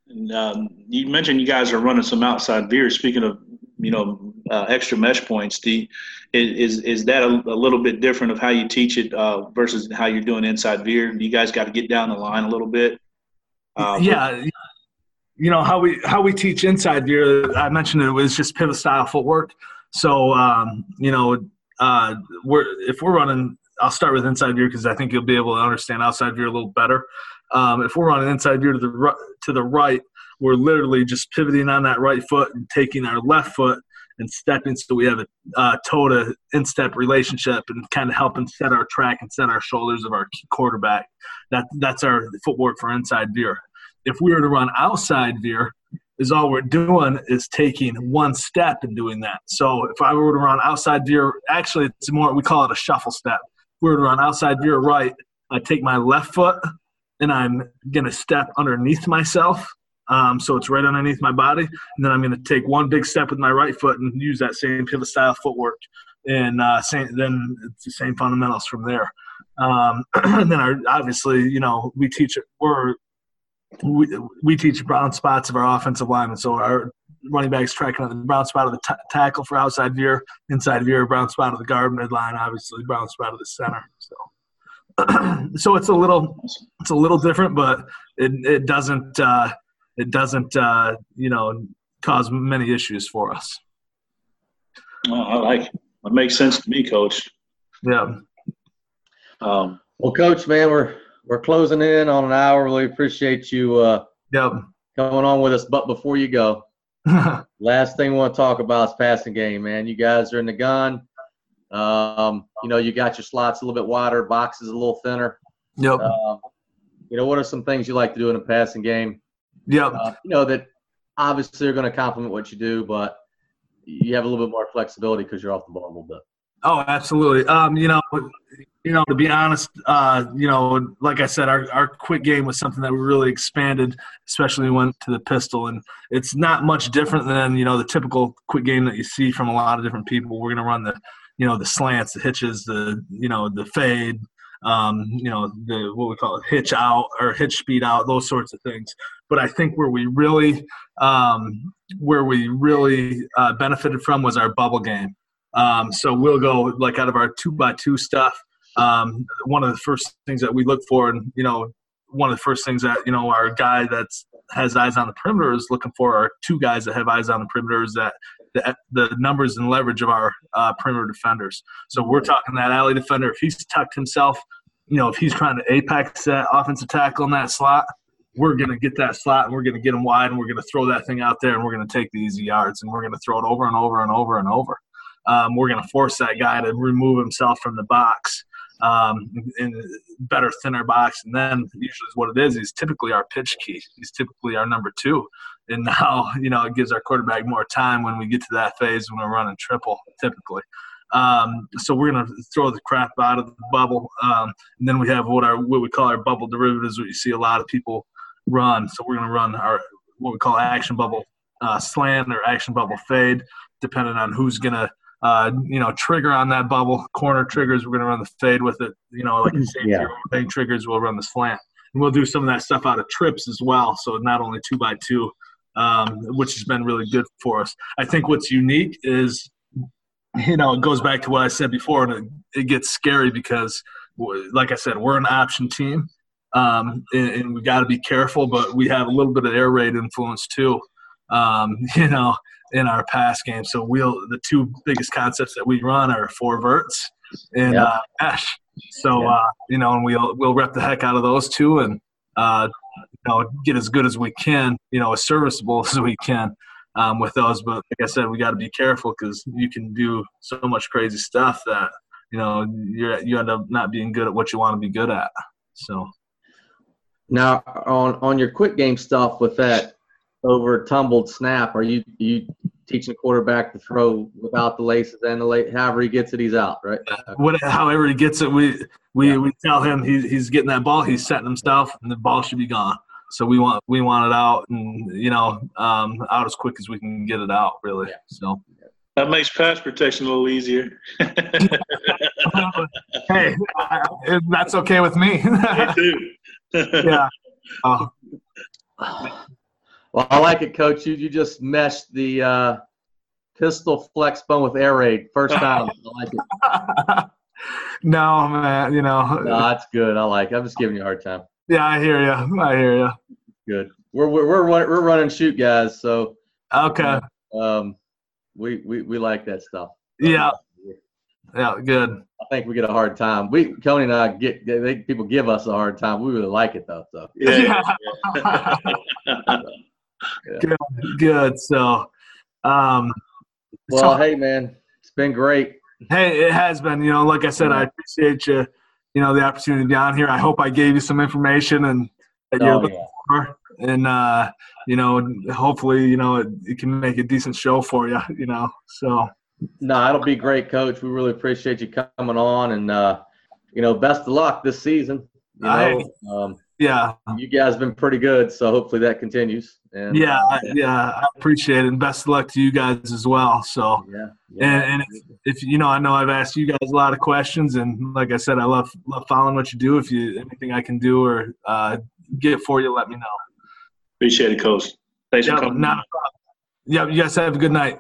And um, you mentioned you guys are running some outside veers. Speaking of, you know, uh, extra mesh points, you, is is that a, a little bit different of how you teach it uh, versus how you're doing inside veer? You guys got to get down the line a little bit. Uh, yeah you know how we how we teach inside veer i mentioned it was just pivot style footwork so um, you know uh, we're if we're running i'll start with inside veer because i think you'll be able to understand outside veer a little better um, if we're running inside veer to the to the right we're literally just pivoting on that right foot and taking our left foot and stepping so we have a uh, toe to instep relationship and kind of helping set our track and set our shoulders of our quarterback. That that's our footwork for inside veer. If we were to run outside veer, is all we're doing is taking one step and doing that. So if I were to run outside veer, actually it's more we call it a shuffle step. If we were to run outside veer right, I take my left foot and I'm gonna step underneath myself um, so it's right underneath my body. And then I'm going to take one big step with my right foot and use that same pivot style footwork. And uh, same, then it's the same fundamentals from there. Um, and then our, obviously, you know, we teach it. we're we, we teach brown spots of our offensive linemen. So our running backs tracking on the brown spot of the t- tackle for outside veer, inside veer, brown spot of the guard midline, obviously brown spot of the center. So. so it's a little it's a little different, but it, it doesn't uh, it doesn't uh, you know cause many issues for us. Oh, I like it. It makes sense to me, Coach. Yeah. Um, Well, Coach, man, we're we're closing in on an hour. Really appreciate you uh, Yep. coming on with us. But before you go, last thing we want to talk about is passing game, man. You guys are in the gun. Um, you know, you got your slots a little bit wider, boxes a little thinner. yep. Um, you know, what are some things you like to do in a passing game? Yep. Uh, you know that obviously are going to complement what you do, but you have a little bit more flexibility because you're off the ball a little bit. Oh, absolutely. Um, you know, you know, to be honest, uh, you know, like I said, our, our quick game was something that we really expanded, especially when we went to the pistol. And it's not much different than, you know, the typical quick game that you see from a lot of different people. We're going to run the, you know, the slants, the hitches, the, you know, the fade, um, you know, the, what we call it, hitch out or hitch speed out, those sorts of things. But I think where we really, um, where we really uh, benefited from was our bubble game. Um, so we'll go like out of our two by two stuff. Um, one of the first things that we look for, and you know, one of the first things that you know our guy that's has eyes on the perimeter is looking for are two guys that have eyes on the perimeter is that the, the numbers and leverage of our uh, perimeter defenders. So we're talking that alley defender. If he's tucked himself, you know, if he's trying to apex that offensive tackle in that slot, we're going to get that slot and we're going to get him wide and we're going to throw that thing out there and we're going to take the easy yards and we're going to throw it over and over and over and over. Um, we're going to force that guy to remove himself from the box um, in better, thinner box. And then usually what it is, he's typically our pitch key. He's typically our number two. And now, you know, it gives our quarterback more time when we get to that phase when we're running triple, typically. Um, so we're going to throw the crap out of the bubble. Um, and then we have what our what we call our bubble derivatives, what you see a lot of people run. So we're going to run our what we call action bubble uh, slant or action bubble fade, depending on who's going to uh, you know, trigger on that bubble. Corner triggers, we're going to run the fade with it. You know, like the same yeah. thing triggers, we'll run the slant. And we'll do some of that stuff out of trips as well. So not only two by two, um, which has been really good for us. I think what's unique is, you know, it goes back to what I said before, and it, it gets scary because, like I said, we're an option team. Um, and, and we got to be careful, but we have a little bit of air raid influence too. Um, you know, in our pass game. So we'll the two biggest concepts that we run are four verts and yep. uh, mesh. So yeah. uh, you know, and we'll we'll rep the heck out of those two and uh, you know get as good as we can, you know, as serviceable as we can um, with those. But like I said, we got to be careful because you can do so much crazy stuff that you know you you end up not being good at what you want to be good at. So now on on your quick game stuff with that over tumbled snap, are you you teaching the quarterback to throw without the laces and the lace, however he gets it, he's out, right? What, however he gets it, we we, yeah. we tell him he's he's getting that ball, he's setting himself, and the ball should be gone. So we want we want it out, and you know, um, out as quick as we can get it out, really. Yeah. So. That makes pass protection a little easier. hey, that's okay with me. me too. yeah. Uh, well, I like it, Coach. You you just meshed the uh, pistol flex bone with air raid first time. I like it. no, man. You know. No, that's good. I like. It. I'm just giving you a hard time. Yeah, I hear you. I hear you. Good. We're we're we're, we're running shoot guys, so. Okay. Um, we we we like that stuff. Yeah. Yeah, good. I think we get a hard time. We Coney and I get they, people give us a hard time. We really like it though. So yeah. yeah. Good, good. So, um, well, so, hey, man, it's been great. Hey, it has been. You know, like I said, I appreciate you. You know, the opportunity to be on here. I hope I gave you some information and that you're oh, looking yeah. for, and uh, you know, hopefully, you know, it, it can make a decent show for you. You know, so. No, it'll be great, Coach. We really appreciate you coming on, and uh, you know, best of luck this season. You know, I, um, yeah, you guys have been pretty good, so hopefully that continues. And, yeah, uh, yeah, I appreciate it, and best of luck to you guys as well. So, yeah, yeah. and, and if, if, you know, I know I've asked you guys a lot of questions, and like I said, I love love following what you do. If you anything I can do or uh, get for you, let me know. Appreciate it, Coach. Thanks yeah, for coming. Not. Yeah, you guys have a good night.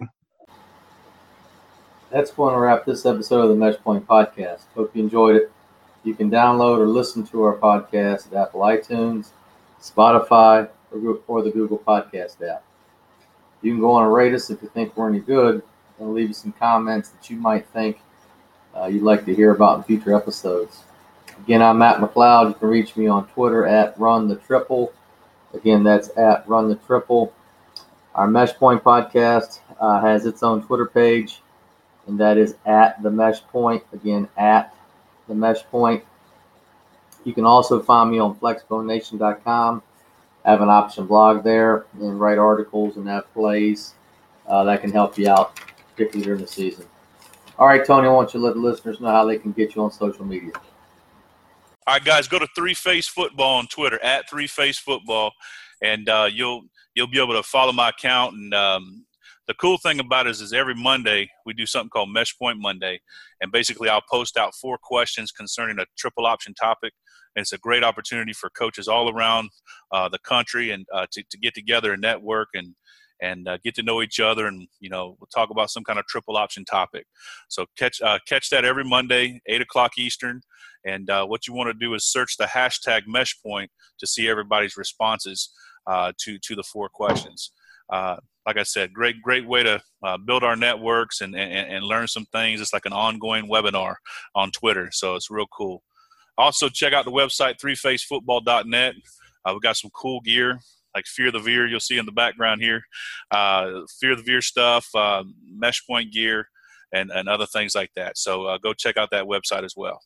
That's going to wrap this episode of the Meshpoint Podcast. Hope you enjoyed it. You can download or listen to our podcast at Apple iTunes, Spotify, or, the Google Podcast app. You can go on and rate us if you think we're any good, and leave us some comments that you might think uh, you'd like to hear about in future episodes. Again, I'm Matt McLeod. You can reach me on Twitter at Run the Triple. Again, that's at Run the Triple. Our Meshpoint podcast uh, has its own Twitter page, and that is at the Meshpoint. Again, at the Meshpoint. You can also find me on flexbonation.com I have an option blog there and write articles and have plays uh, that can help you out, particularly during the season. All right, Tony, I want you to let the listeners know how they can get you on social media. All right, guys, go to Three Phase Football on Twitter at Three Phase Football, and uh, you'll you'll be able to follow my account. And um, the cool thing about it is, is every Monday we do something called Meshpoint Monday, and basically I'll post out four questions concerning a triple option topic. And it's a great opportunity for coaches all around uh, the country and uh, to, to get together and network and and uh, get to know each other and you know we'll talk about some kind of triple option topic. So catch uh, catch that every monday 8 o'clock eastern. And uh, what you want to do is search the hashtag meshpoint to see everybody's responses uh, to to the four questions. Uh, like i said great great way to uh, build our networks and, and and learn some things it's like an ongoing webinar on twitter so it's real cool also check out the website 3phasefootball.net uh, we've got some cool gear like Fear the Veer, you'll see in the background here. Uh, Fear the Veer stuff, uh, Meshpoint gear, and, and other things like that. So uh, go check out that website as well.